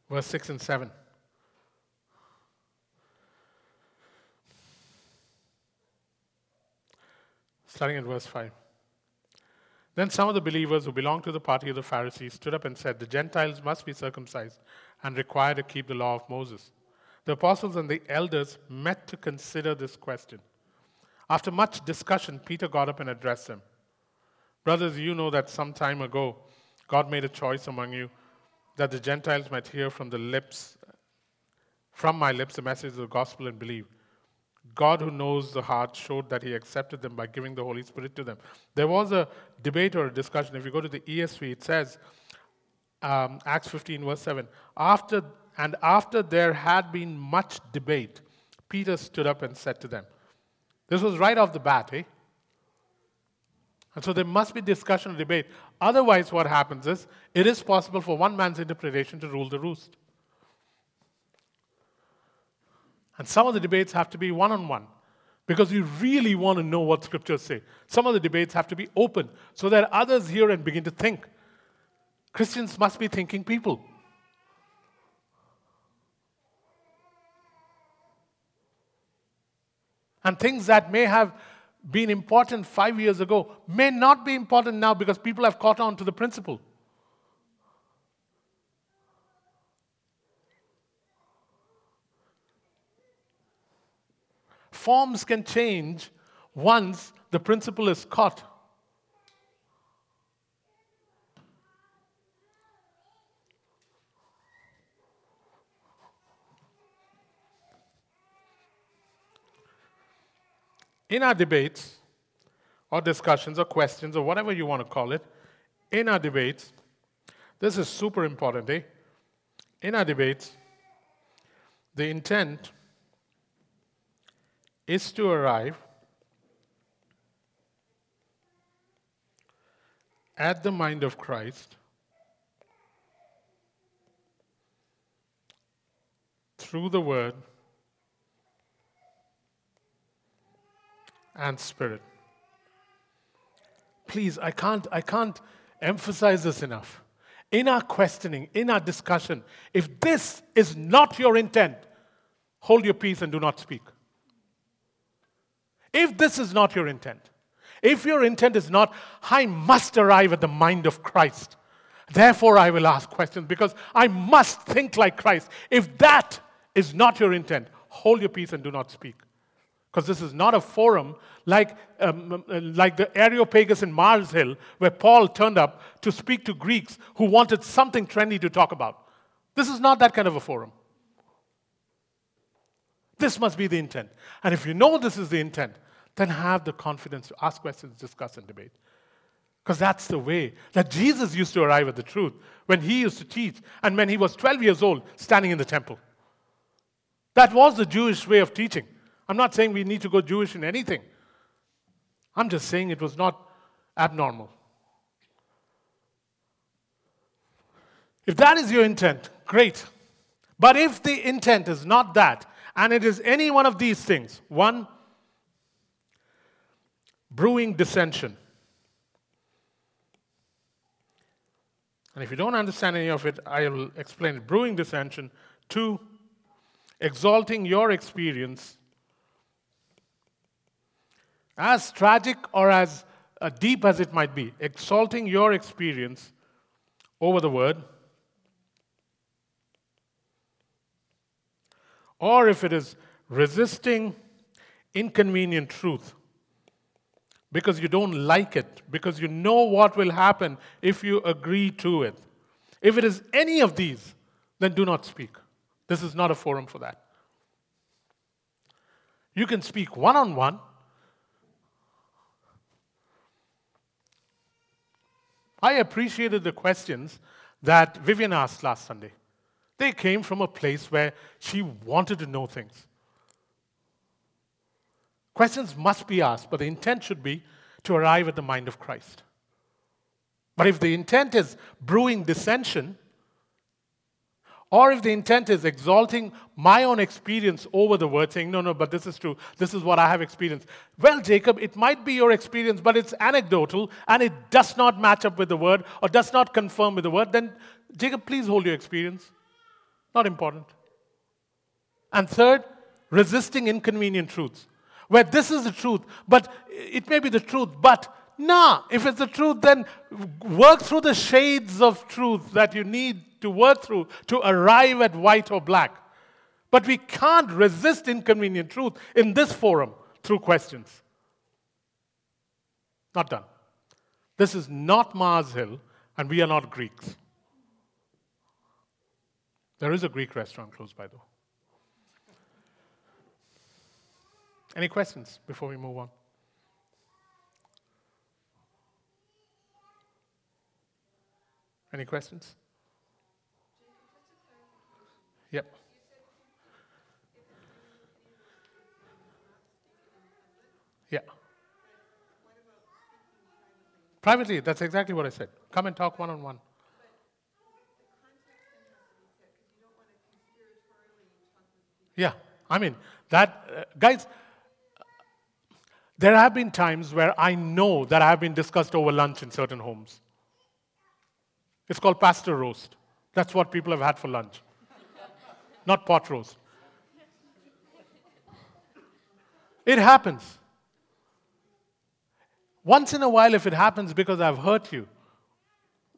Verse 6 and 7. Starting at verse 5. Then some of the believers who belonged to the party of the Pharisees stood up and said, The Gentiles must be circumcised and required to keep the law of Moses. The apostles and the elders met to consider this question. After much discussion, Peter got up and addressed them. Brothers, you know that some time ago God made a choice among you that the Gentiles might hear from the lips from my lips the message of the gospel and believe. God, who knows the heart, showed that He accepted them by giving the Holy Spirit to them. There was a debate or a discussion. If you go to the ESV, it says, um, Acts 15, verse 7, after, and after there had been much debate, Peter stood up and said to them, this was right off the bat, eh? And so there must be discussion and debate. Otherwise, what happens is it is possible for one man's interpretation to rule the roost. And some of the debates have to be one on one because we really want to know what scriptures say. Some of the debates have to be open so that others hear and begin to think. Christians must be thinking people. And things that may have been important five years ago may not be important now because people have caught on to the principle. Forms can change once the principle is caught. In our debates or discussions or questions or whatever you want to call it, in our debates, this is super important, eh? In our debates, the intent is to arrive at the mind of Christ through the Word and spirit. Please, I can't, I can't emphasize this enough. In our questioning, in our discussion, if this is not your intent, hold your peace and do not speak. If this is not your intent, if your intent is not, I must arrive at the mind of Christ, therefore I will ask questions because I must think like Christ. If that is not your intent, hold your peace and do not speak because this is not a forum like, um, uh, like the Areopagus in Mars Hill, where Paul turned up to speak to Greeks who wanted something trendy to talk about. This is not that kind of a forum. This must be the intent. And if you know this is the intent, then have the confidence to ask questions, discuss, and debate. Because that's the way that Jesus used to arrive at the truth when he used to teach and when he was 12 years old standing in the temple. That was the Jewish way of teaching. I'm not saying we need to go Jewish in anything. I'm just saying it was not abnormal. If that is your intent, great. But if the intent is not that, and it is any one of these things one, brewing dissension. And if you don't understand any of it, I'll explain it. Brewing dissension. Two, exalting your experience, as tragic or as uh, deep as it might be, exalting your experience over the word. Or if it is resisting inconvenient truth because you don't like it, because you know what will happen if you agree to it. If it is any of these, then do not speak. This is not a forum for that. You can speak one on one. I appreciated the questions that Vivian asked last Sunday. They came from a place where she wanted to know things. Questions must be asked, but the intent should be to arrive at the mind of Christ. But if the intent is brewing dissension, or if the intent is exalting my own experience over the word, saying, no, no, but this is true, this is what I have experienced. Well, Jacob, it might be your experience, but it's anecdotal and it does not match up with the word or does not confirm with the word, then, Jacob, please hold your experience. Not important. And third, resisting inconvenient truths where this is the truth, but it may be the truth, but nah, if it's the truth, then work through the shades of truth that you need to work through to arrive at white or black. But we can't resist inconvenient truth in this forum through questions. Not done. This is not Mars Hill, and we are not Greeks. There is a Greek restaurant close by, though. Any questions before we move on? Any questions? Yep. Yeah. Privately, that's exactly what I said. Come and talk one on one. Yeah, I mean, that, uh, guys, there have been times where I know that I have been discussed over lunch in certain homes. It's called pastor roast. That's what people have had for lunch, not pot roast. It happens. Once in a while, if it happens because I've hurt you,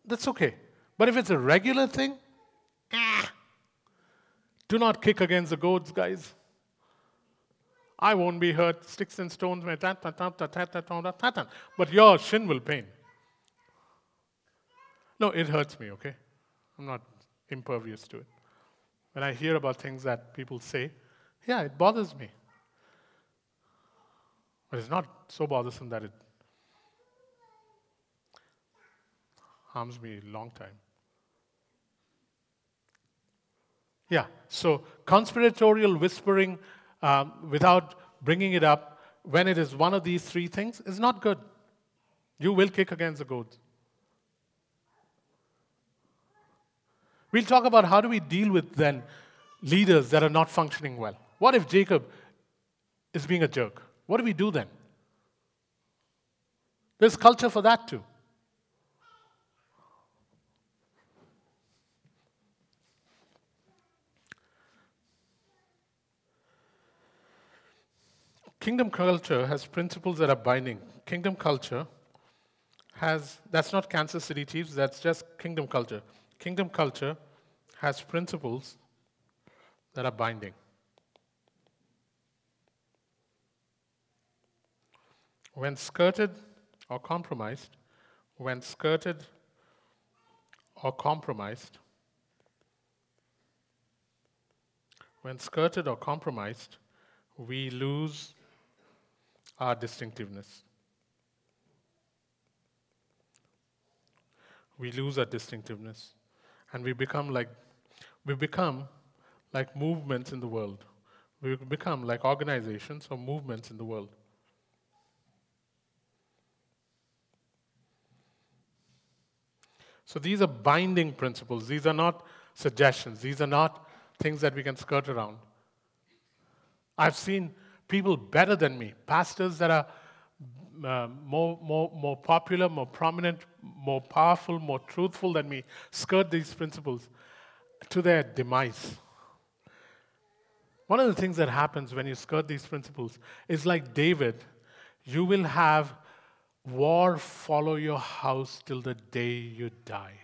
that's okay. But if it's a regular thing, ah, do not kick against the goads, guys. I won't be hurt. Sticks and stones may tat, tat, tat, tat, tat, tat, tat, tat, but your shin will pain. No, it hurts me, okay? I'm not impervious to it. When I hear about things that people say, yeah, it bothers me. But it's not so bothersome that it harms me a long time. Yeah, so conspiratorial whispering um, without bringing it up when it is one of these three things is not good. You will kick against the goads. We'll talk about how do we deal with then leaders that are not functioning well. What if Jacob is being a jerk? What do we do then? There's culture for that too. Kingdom culture has principles that are binding. Kingdom culture has, that's not Kansas City Chiefs, that's just kingdom culture. Kingdom culture has principles that are binding. When skirted or compromised, when skirted or compromised, when skirted or compromised, we lose our distinctiveness. We lose our distinctiveness and we become like we become like movements in the world. We become like organizations or movements in the world. So these are binding principles. These are not suggestions. These are not things that we can skirt around. I've seen people better than me, pastors that are uh, more, more, more popular, more prominent, more powerful, more truthful than me, skirt these principles to their demise. One of the things that happens when you skirt these principles is like David, you will have war follow your house till the day you die.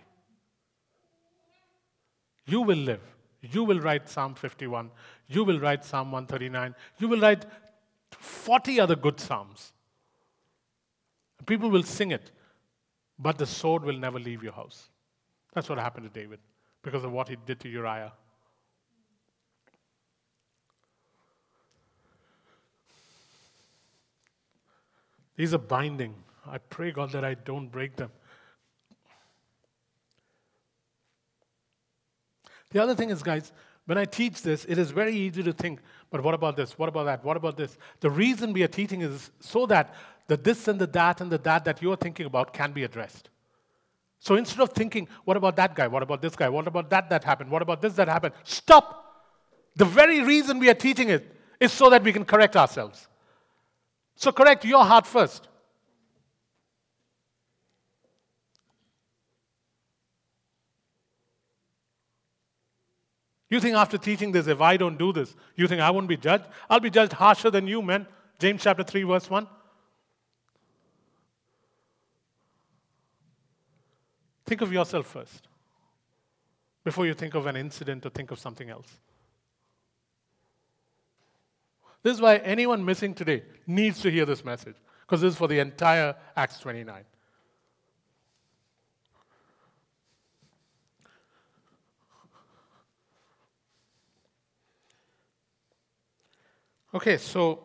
You will live. You will write Psalm 51. You will write Psalm 139. You will write 40 other good Psalms. People will sing it, but the sword will never leave your house. That's what happened to David because of what he did to Uriah. These are binding. I pray, God, that I don't break them. The other thing is, guys, when I teach this, it is very easy to think, but what about this? What about that? What about this? The reason we are teaching is so that the this and the that and the that that you are thinking about can be addressed. So instead of thinking, what about that guy? What about this guy? What about that that happened? What about this that happened? Stop! The very reason we are teaching it is so that we can correct ourselves. So correct your heart first. You think after teaching this, if I don't do this, you think I won't be judged? I'll be judged harsher than you, man. James chapter 3, verse 1. Think of yourself first before you think of an incident or think of something else. This is why anyone missing today needs to hear this message, because this is for the entire Acts 29. Okay, so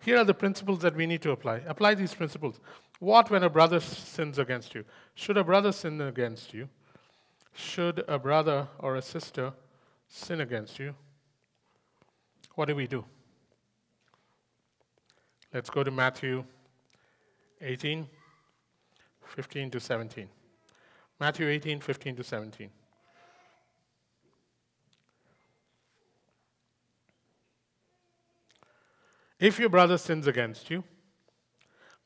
here are the principles that we need to apply. Apply these principles. What when a brother sins against you? Should a brother sin against you? Should a brother or a sister sin against you? What do we do? Let's go to Matthew 18, 15 to 17. Matthew 18, 15 to 17. If your brother sins against you,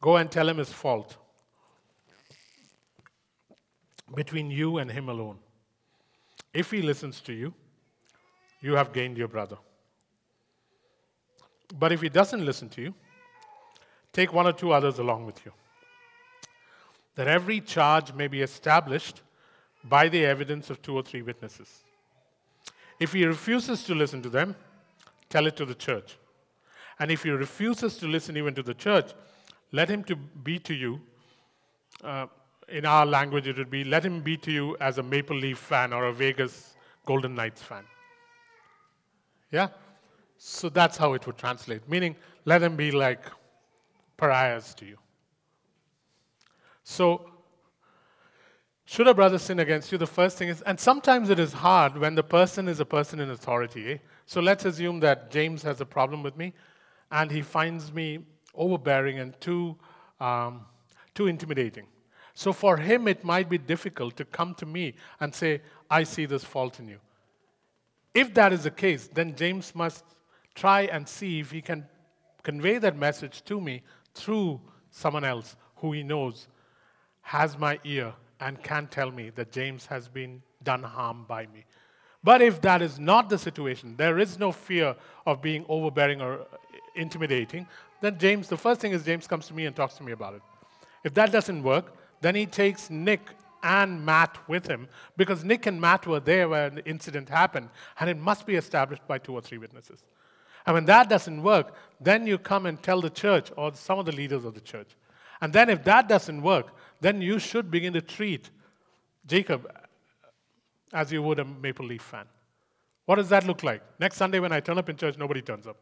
go and tell him his fault between you and him alone. If he listens to you, you have gained your brother. But if he doesn't listen to you, take one or two others along with you, that every charge may be established by the evidence of two or three witnesses. If he refuses to listen to them, tell it to the church. And if he refuses to listen even to the church, let him to be to you. Uh, in our language, it would be let him be to you as a Maple Leaf fan or a Vegas Golden Knights fan. Yeah? So that's how it would translate, meaning let him be like pariahs to you. So, should a brother sin against you, the first thing is, and sometimes it is hard when the person is a person in authority. Eh? So let's assume that James has a problem with me and he finds me overbearing and too, um, too intimidating. So for him, it might be difficult to come to me and say, I see this fault in you. If that is the case, then James must try and see if he can convey that message to me through someone else who he knows has my ear and can tell me that James has been done harm by me. But if that is not the situation, there is no fear of being overbearing or intimidating, then James, the first thing is James comes to me and talks to me about it. If that doesn't work, then he takes Nick and Matt with him because Nick and Matt were there when the incident happened, and it must be established by two or three witnesses. And when that doesn't work, then you come and tell the church or some of the leaders of the church. And then if that doesn't work, then you should begin to treat Jacob as you would a Maple Leaf fan. What does that look like? Next Sunday when I turn up in church, nobody turns up.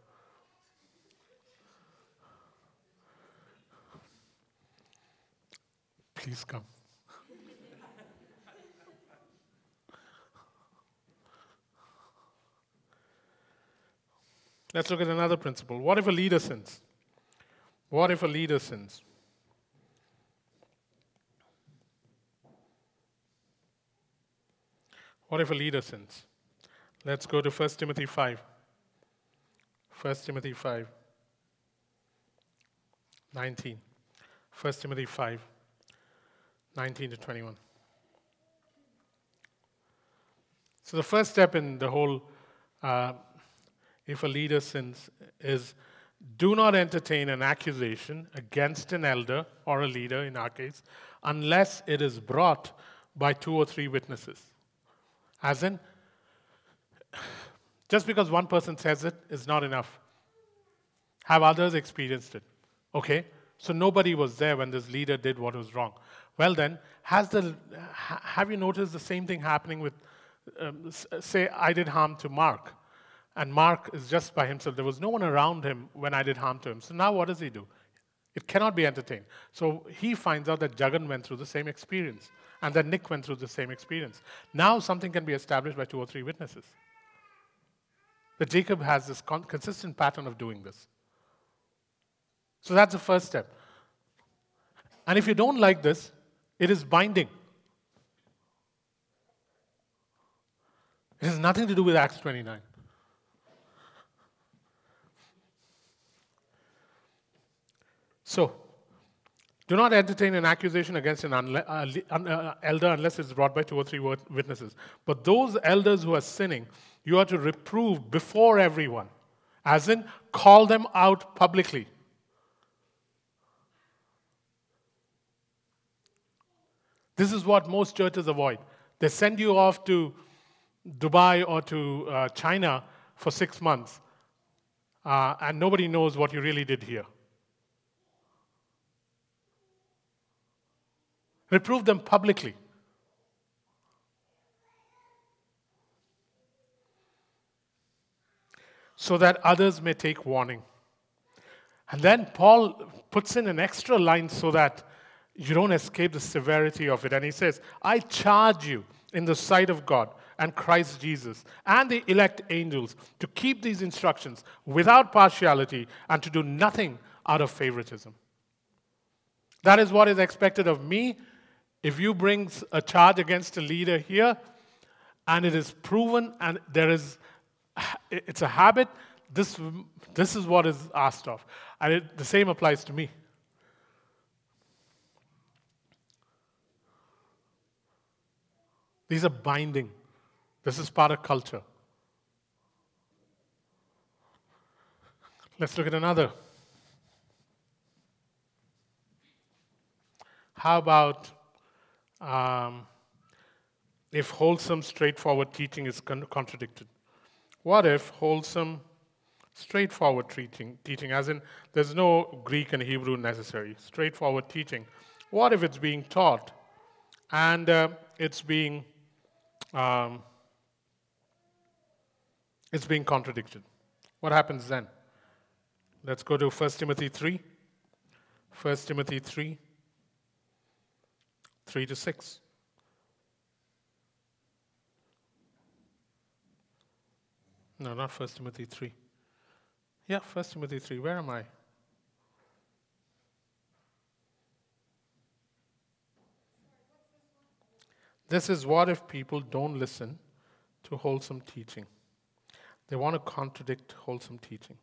Please come. Let's look at another principle. What if a leader sins? What if a leader sins? What if a leader sins? Let's go to 1 Timothy 5. 1 Timothy 5, 19. 1 Timothy 5, 19 to 21. So, the first step in the whole uh, if a leader sins is do not entertain an accusation against an elder or a leader in our case unless it is brought by two or three witnesses. As in, just because one person says it is not enough. Have others experienced it? Okay, so nobody was there when this leader did what was wrong. Well, then, has the, have you noticed the same thing happening with, um, say, I did harm to Mark, and Mark is just by himself. There was no one around him when I did harm to him. So now what does he do? It cannot be entertained. So he finds out that Jagan went through the same experience, and that Nick went through the same experience. Now something can be established by two or three witnesses. That Jacob has this con- consistent pattern of doing this. So that's the first step. And if you don't like this, it is binding. It has nothing to do with Acts 29. So, do not entertain an accusation against an uh, uh, elder unless it's brought by two or three witnesses. But those elders who are sinning, you are to reprove before everyone, as in, call them out publicly. This is what most churches avoid. They send you off to Dubai or to uh, China for six months, uh, and nobody knows what you really did here. Reprove them publicly. So that others may take warning. And then Paul puts in an extra line so that you don't escape the severity of it. And he says, I charge you in the sight of God and Christ Jesus and the elect angels to keep these instructions without partiality and to do nothing out of favoritism. That is what is expected of me. If you bring a charge against a leader here and it is proven and there is it's a habit, this, this is what is asked of. And it, the same applies to me. These are binding. This is part of culture. Let's look at another. How about um, if wholesome, straightforward teaching is con- contradicted? What if wholesome, straightforward teaching, teaching, as in there's no Greek and Hebrew necessary, straightforward teaching, what if it's being taught and uh, it's being um, it's being contradicted. What happens then? Let's go to 1 Timothy 3. 1 Timothy 3, 3 to 6. No, not 1 Timothy 3. Yeah, 1 Timothy 3. Where am I? This is what if people don't listen to wholesome teaching? They want to contradict wholesome teaching.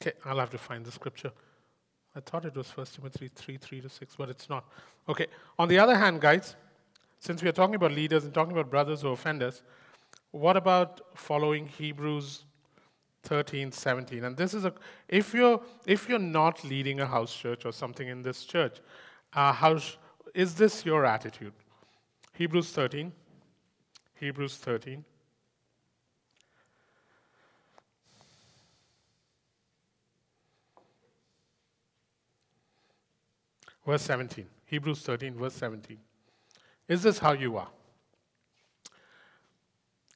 Okay, I'll have to find the scripture. I thought it was 1 Timothy 3 3 to 6, but it's not. Okay, on the other hand, guys, since we are talking about leaders and talking about brothers who offend us, what about following Hebrews 13, 17. And this is a, if you're, if you're not leading a house church or something in this church, uh, how, is this your attitude? Hebrews 13. Hebrews 13. Verse 17. Hebrews 13, verse 17. Is this how you are?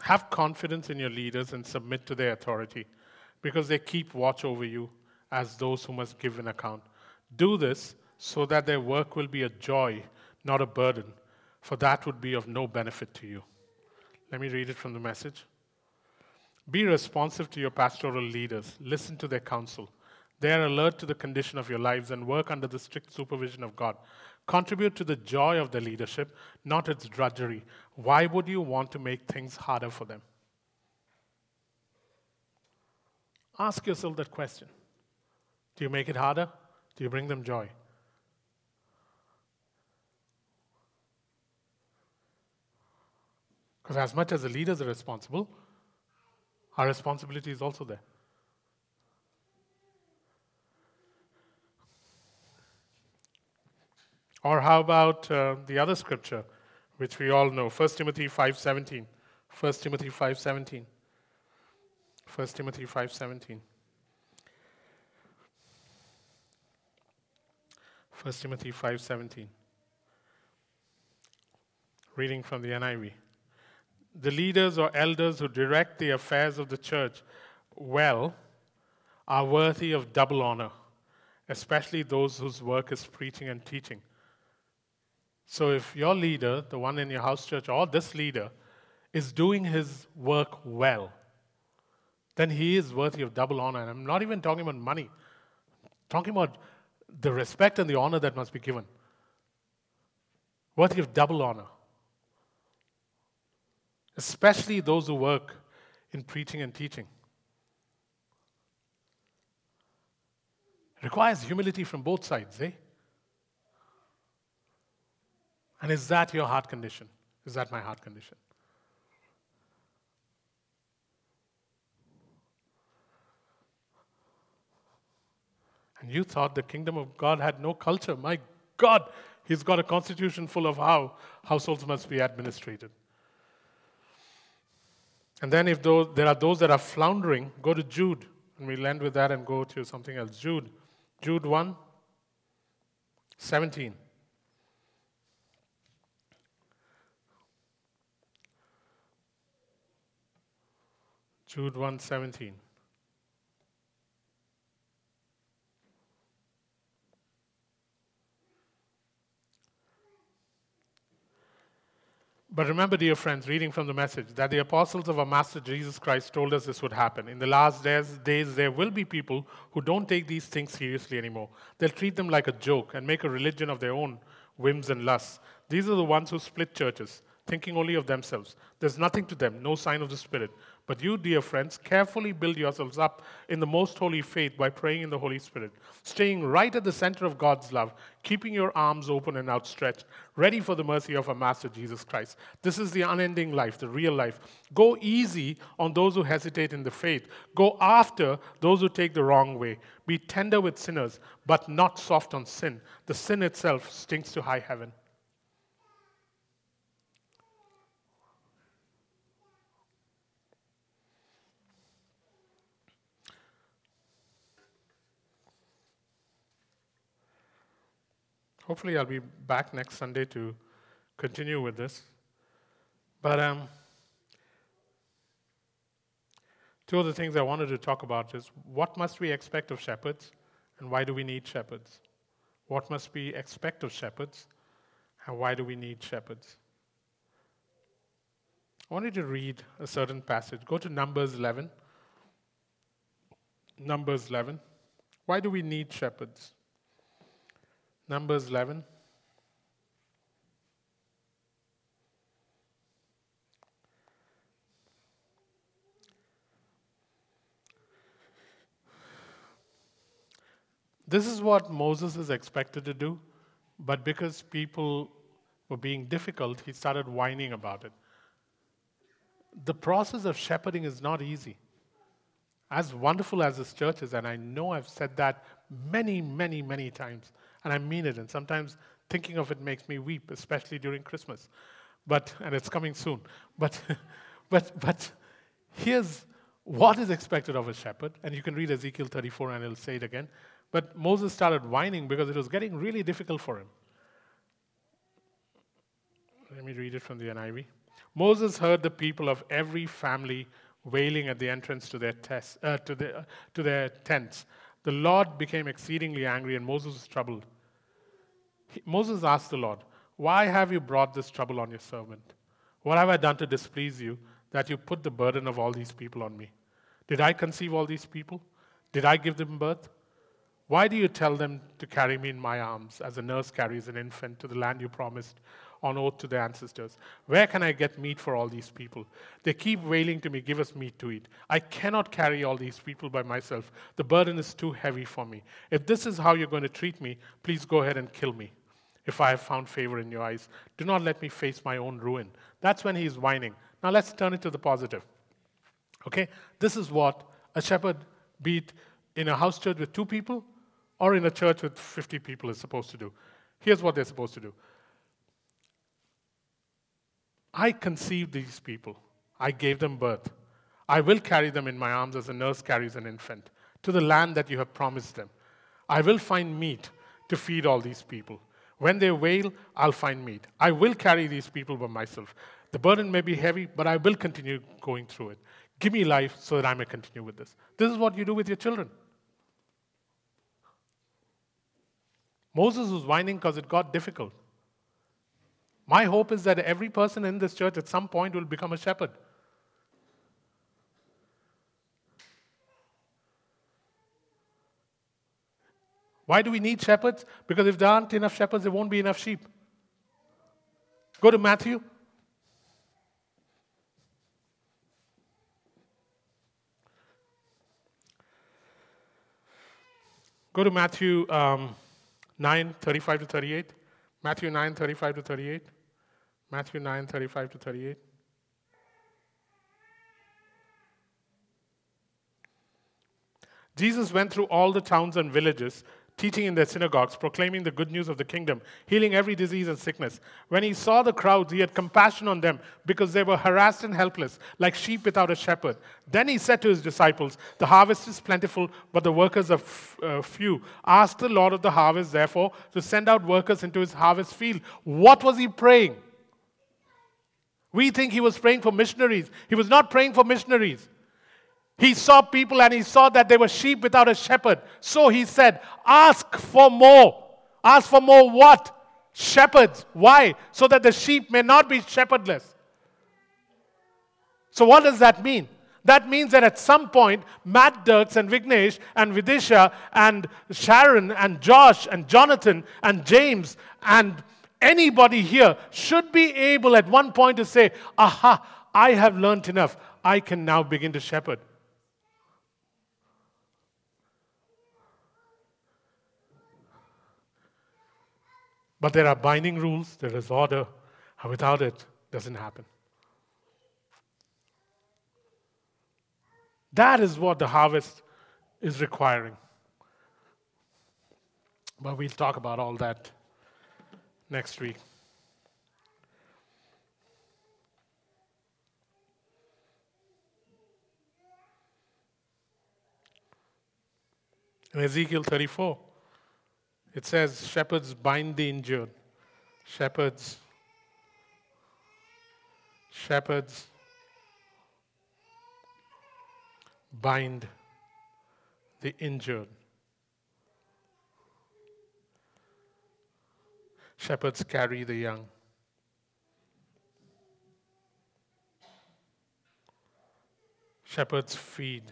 Have confidence in your leaders and submit to their authority because they keep watch over you as those who must give an account. Do this so that their work will be a joy, not a burden, for that would be of no benefit to you. Let me read it from the message. Be responsive to your pastoral leaders, listen to their counsel. They are alert to the condition of your lives and work under the strict supervision of God. Contribute to the joy of their leadership, not its drudgery. Why would you want to make things harder for them? Ask yourself that question Do you make it harder? Do you bring them joy? Because as much as the leaders are responsible, our responsibility is also there. Or how about uh, the other scripture, which we all know, 1 Timothy 5.17. 1 Timothy 5.17. 1 Timothy 5.17. 1 Timothy 5:17. Reading from the NIV. The leaders or elders who direct the affairs of the church well are worthy of double honor, especially those whose work is preaching and teaching. So if your leader, the one in your house church, or this leader, is doing his work well, then he is worthy of double honor. And I'm not even talking about money, I'm talking about the respect and the honor that must be given. Worthy of double honor. Especially those who work in preaching and teaching. It requires humility from both sides, eh? And is that your heart condition? Is that my heart condition? And you thought the kingdom of God had no culture. My God, He's got a constitution full of how households must be administrated. And then, if those, there are those that are floundering, go to Jude. And we'll end with that and go to something else. Jude. Jude 1 17. Jude 1 But remember, dear friends, reading from the message, that the apostles of our Master Jesus Christ told us this would happen. In the last days, days, there will be people who don't take these things seriously anymore. They'll treat them like a joke and make a religion of their own whims and lusts. These are the ones who split churches, thinking only of themselves. There's nothing to them, no sign of the Spirit. But you, dear friends, carefully build yourselves up in the most holy faith by praying in the Holy Spirit, staying right at the center of God's love, keeping your arms open and outstretched, ready for the mercy of our Master Jesus Christ. This is the unending life, the real life. Go easy on those who hesitate in the faith. Go after those who take the wrong way. Be tender with sinners, but not soft on sin. The sin itself stinks to high heaven. Hopefully, I'll be back next Sunday to continue with this. But um, two of the things I wanted to talk about is what must we expect of shepherds and why do we need shepherds? What must we expect of shepherds and why do we need shepherds? I wanted to read a certain passage. Go to Numbers 11. Numbers 11. Why do we need shepherds? Numbers 11. This is what Moses is expected to do, but because people were being difficult, he started whining about it. The process of shepherding is not easy. As wonderful as this church is, and I know I've said that many, many, many times, and I mean it. And sometimes thinking of it makes me weep, especially during Christmas. But and it's coming soon. But [LAUGHS] but but here's what is expected of a shepherd, and you can read Ezekiel 34 and it'll say it again. But Moses started whining because it was getting really difficult for him. Let me read it from the NIV. Moses heard the people of every family wailing at the entrance to their, tes- uh, to, the, uh, to their tents. The Lord became exceedingly angry, and Moses was troubled. He, Moses asked the Lord, Why have you brought this trouble on your servant? What have I done to displease you that you put the burden of all these people on me? Did I conceive all these people? Did I give them birth? Why do you tell them to carry me in my arms as a nurse carries an infant to the land you promised on oath to their ancestors. Where can I get meat for all these people? They keep wailing to me, Give us meat to eat. I cannot carry all these people by myself. The burden is too heavy for me. If this is how you're going to treat me, please go ahead and kill me. If I have found favor in your eyes, do not let me face my own ruin. That's when he's whining. Now let's turn it to the positive. Okay? This is what a shepherd, be it in a house church with two people or in a church with 50 people, is supposed to do. Here's what they're supposed to do I conceived these people, I gave them birth. I will carry them in my arms as a nurse carries an infant to the land that you have promised them. I will find meat to feed all these people. When they wail, I'll find meat. I will carry these people by myself. The burden may be heavy, but I will continue going through it. Give me life so that I may continue with this. This is what you do with your children. Moses was whining because it got difficult. My hope is that every person in this church at some point will become a shepherd. Why do we need shepherds? Because if there aren't enough shepherds, there won't be enough sheep. Go to Matthew. Go to Matthew um, 9 35 to 38. Matthew 9 35 to 38. Matthew 9 35 to 38. Jesus went through all the towns and villages teaching in their synagogues, proclaiming the good news of the kingdom, healing every disease and sickness. When he saw the crowds, he had compassion on them because they were harassed and helpless, like sheep without a shepherd. Then he said to his disciples, The harvest is plentiful, but the workers are f- uh, few. Ask the Lord of the harvest, therefore, to send out workers into his harvest field. What was he praying? We think he was praying for missionaries. He was not praying for missionaries. He saw people and he saw that they were sheep without a shepherd. So he said, Ask for more. Ask for more what? Shepherds. Why? So that the sheep may not be shepherdless. So, what does that mean? That means that at some point, Matt Dirks and Vignesh and Vidisha and Sharon and Josh and Jonathan and James and anybody here should be able at one point to say, Aha, I have learned enough. I can now begin to shepherd. But there are binding rules, there is order, without it, it doesn't happen. That is what the harvest is requiring. But we'll talk about all that next week. In Ezekiel 34, it says, Shepherds bind the injured. Shepherds. Shepherds bind the injured. Shepherds carry the young. Shepherds feed.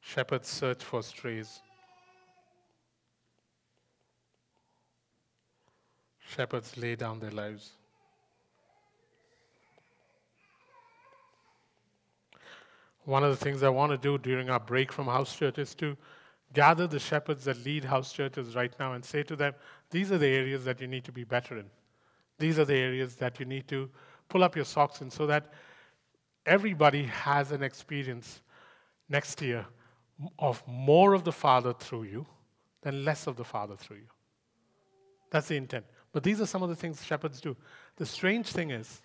Shepherds search for strays. Shepherds lay down their lives. One of the things I want to do during our break from house church is to gather the shepherds that lead house churches right now and say to them, these are the areas that you need to be better in. These are the areas that you need to pull up your socks in so that everybody has an experience next year of more of the Father through you than less of the Father through you. That's the intent. But these are some of the things shepherds do. The strange thing is,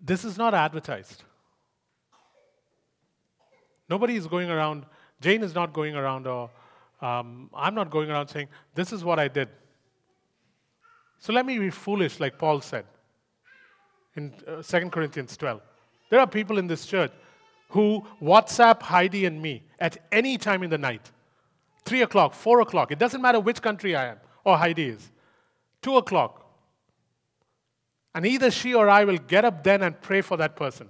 this is not advertised. Nobody is going around, Jane is not going around, or um, I'm not going around saying, This is what I did. So let me be foolish, like Paul said in uh, 2 Corinthians 12. There are people in this church who WhatsApp Heidi and me at any time in the night 3 o'clock, 4 o'clock. It doesn't matter which country I am or Heidi is. 2 o'clock. And either she or I will get up then and pray for that person.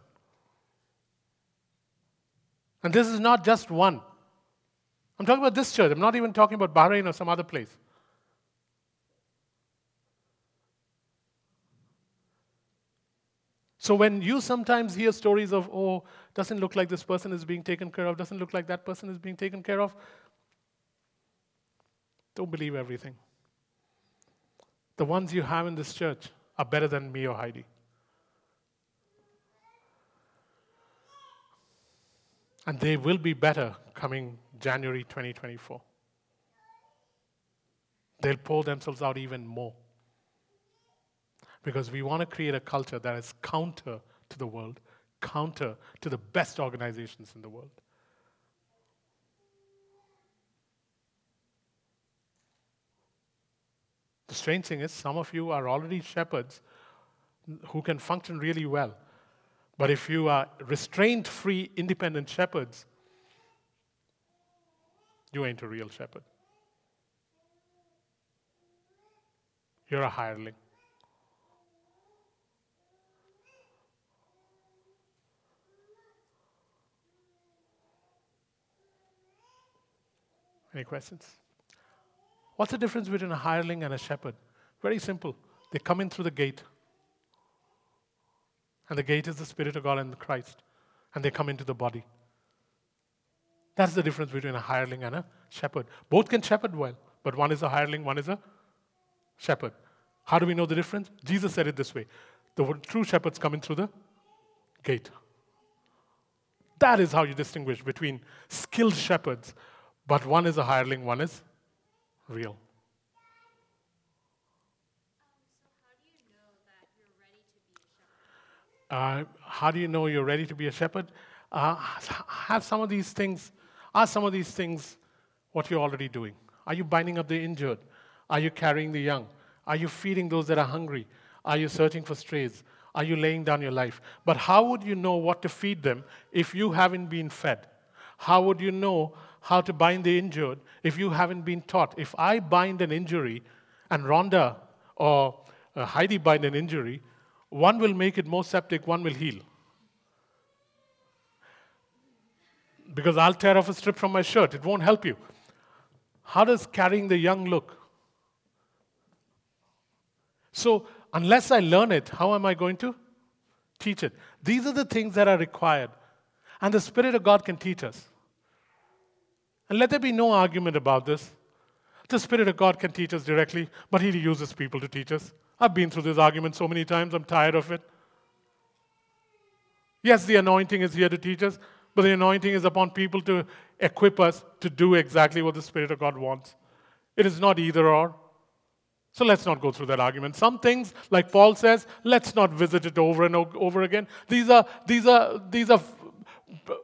And this is not just one. I'm talking about this church. I'm not even talking about Bahrain or some other place. So when you sometimes hear stories of, oh, doesn't look like this person is being taken care of, doesn't look like that person is being taken care of, don't believe everything. The ones you have in this church are better than me or Heidi. And they will be better coming January 2024. They'll pour themselves out even more. Because we want to create a culture that is counter to the world, counter to the best organizations in the world. The strange thing is, some of you are already shepherds who can function really well. But if you are restraint free, independent shepherds, you ain't a real shepherd. You're a hireling. Any questions? What's the difference between a hireling and a shepherd? Very simple. They come in through the gate. And the gate is the Spirit of God and the Christ. And they come into the body. That's the difference between a hireling and a shepherd. Both can shepherd well, but one is a hireling, one is a shepherd. How do we know the difference? Jesus said it this way the true shepherds come in through the gate. That is how you distinguish between skilled shepherds, but one is a hireling, one is real. Uh, how do you know you're ready to be a shepherd? Uh, have some of these things, are some of these things what you're already doing? Are you binding up the injured? Are you carrying the young? Are you feeding those that are hungry? Are you searching for strays? Are you laying down your life? But how would you know what to feed them if you haven't been fed? How would you know how to bind the injured if you haven't been taught? If I bind an injury and Rhonda or uh, Heidi bind an injury, one will make it more septic, one will heal. Because I'll tear off a strip from my shirt, it won't help you. How does carrying the young look? So, unless I learn it, how am I going to teach it? These are the things that are required. And the Spirit of God can teach us. And let there be no argument about this. The Spirit of God can teach us directly, but He uses people to teach us. I've been through this argument so many times, I'm tired of it. Yes, the anointing is here to teach us, but the anointing is upon people to equip us to do exactly what the Spirit of God wants. It is not either or. So let's not go through that argument. Some things, like Paul says, let's not visit it over and over again. These are, these are, these are,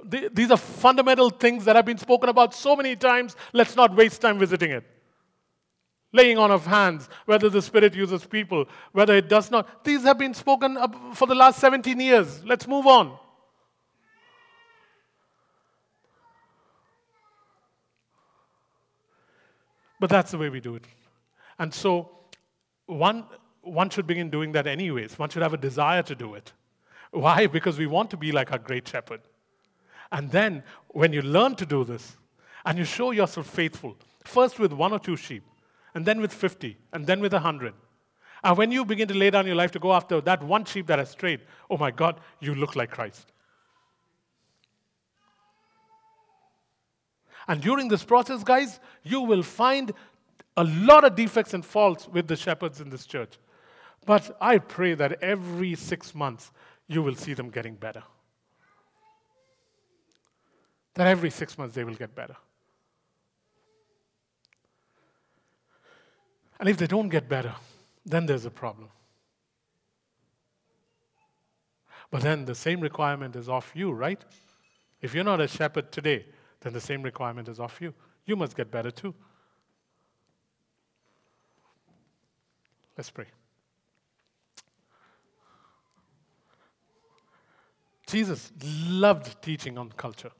these are fundamental things that have been spoken about so many times. Let's not waste time visiting it. Laying on of hands, whether the Spirit uses people, whether it does not. These have been spoken for the last 17 years. Let's move on. But that's the way we do it. And so, one, one should begin doing that anyways. One should have a desire to do it. Why? [LAUGHS] Because we want to be like our great shepherd. And then, when you learn to do this and you show yourself faithful, first with one or two sheep, and then with 50, and then with 100, and when you begin to lay down your life to go after that one sheep that has strayed, oh my God, you look like Christ. And during this process, guys, you will find a lot of defects and faults with the shepherds in this church. But I pray that every six months you will see them getting better. That every six months they will get better. And if they don't get better, then there's a problem. But then the same requirement is off you, right? If you're not a shepherd today, then the same requirement is off you. You must get better too. Let's pray. Jesus loved teaching on culture.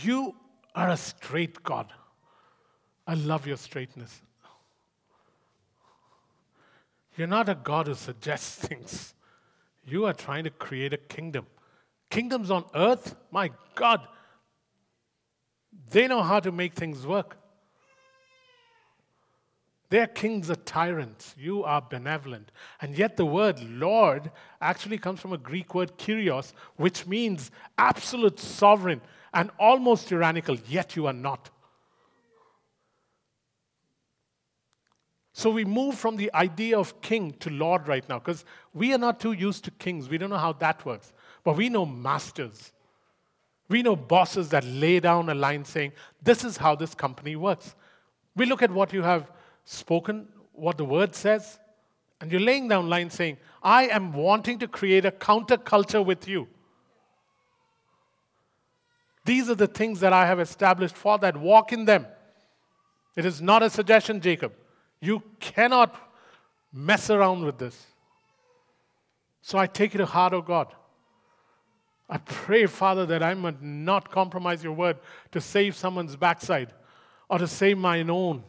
You are a straight God. I love your straightness. You're not a God who suggests [LAUGHS] things. You are trying to create a kingdom. Kingdoms on earth, my God, they know how to make things work. Their kings are tyrants. You are benevolent. And yet, the word Lord actually comes from a Greek word kyrios, which means absolute sovereign and almost tyrannical, yet you are not. So we move from the idea of king to Lord right now because we are not too used to kings. We don't know how that works. But we know masters. We know bosses that lay down a line saying, This is how this company works. We look at what you have spoken, what the word says, and you're laying down lines saying, I am wanting to create a counterculture with you. These are the things that I have established for that. Walk in them. It is not a suggestion, Jacob. You cannot mess around with this. So I take it to heart, oh God. I pray, Father, that I might not compromise your word to save someone's backside or to save mine own.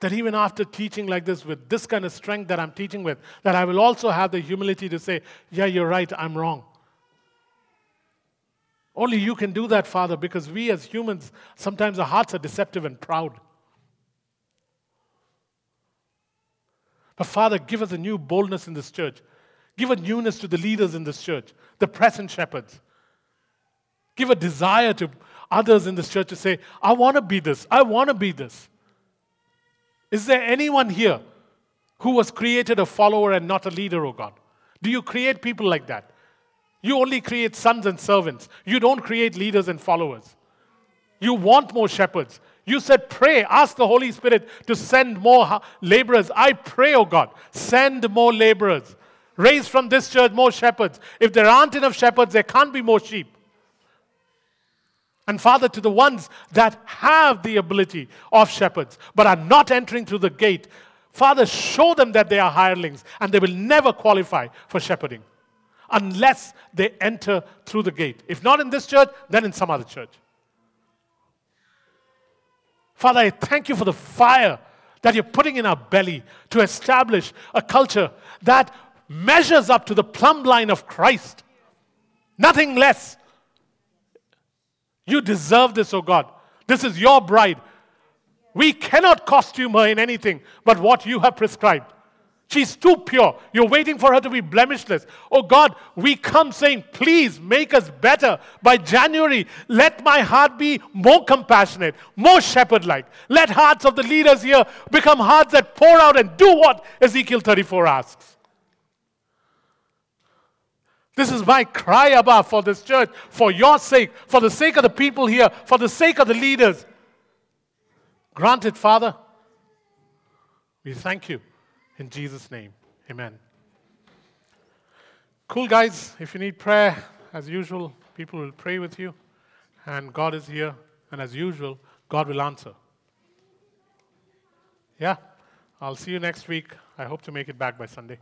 That even after teaching like this, with this kind of strength that I'm teaching with, that I will also have the humility to say, Yeah, you're right, I'm wrong. Only you can do that, Father, because we as humans, sometimes our hearts are deceptive and proud. But Father, give us a new boldness in this church. Give a newness to the leaders in this church, the present shepherds. Give a desire to others in this church to say, I want to be this. I want to be this. Is there anyone here who was created a follower and not a leader, oh God? Do you create people like that? You only create sons and servants. You don't create leaders and followers. You want more shepherds. You said, pray, ask the Holy Spirit to send more laborers. I pray, oh God, send more laborers. Raise from this church more shepherds. If there aren't enough shepherds, there can't be more sheep. And Father, to the ones that have the ability of shepherds but are not entering through the gate, Father, show them that they are hirelings and they will never qualify for shepherding unless they enter through the gate. If not in this church, then in some other church. Father, I thank you for the fire that you're putting in our belly to establish a culture that measures up to the plumb line of Christ. Nothing less. You deserve this, oh God. This is your bride. We cannot costume her in anything but what you have prescribed. She's too pure. You're waiting for her to be blemishless. Oh God, we come saying, please make us better. By January, let my heart be more compassionate, more shepherd like. Let hearts of the leaders here become hearts that pour out and do what Ezekiel 34 asks. This is my cry, Abba, for this church, for your sake, for the sake of the people here, for the sake of the leaders. Grant it, Father. We thank you. In Jesus' name, amen. Cool, guys. If you need prayer, as usual, people will pray with you. And God is here. And as usual, God will answer. Yeah. I'll see you next week. I hope to make it back by Sunday.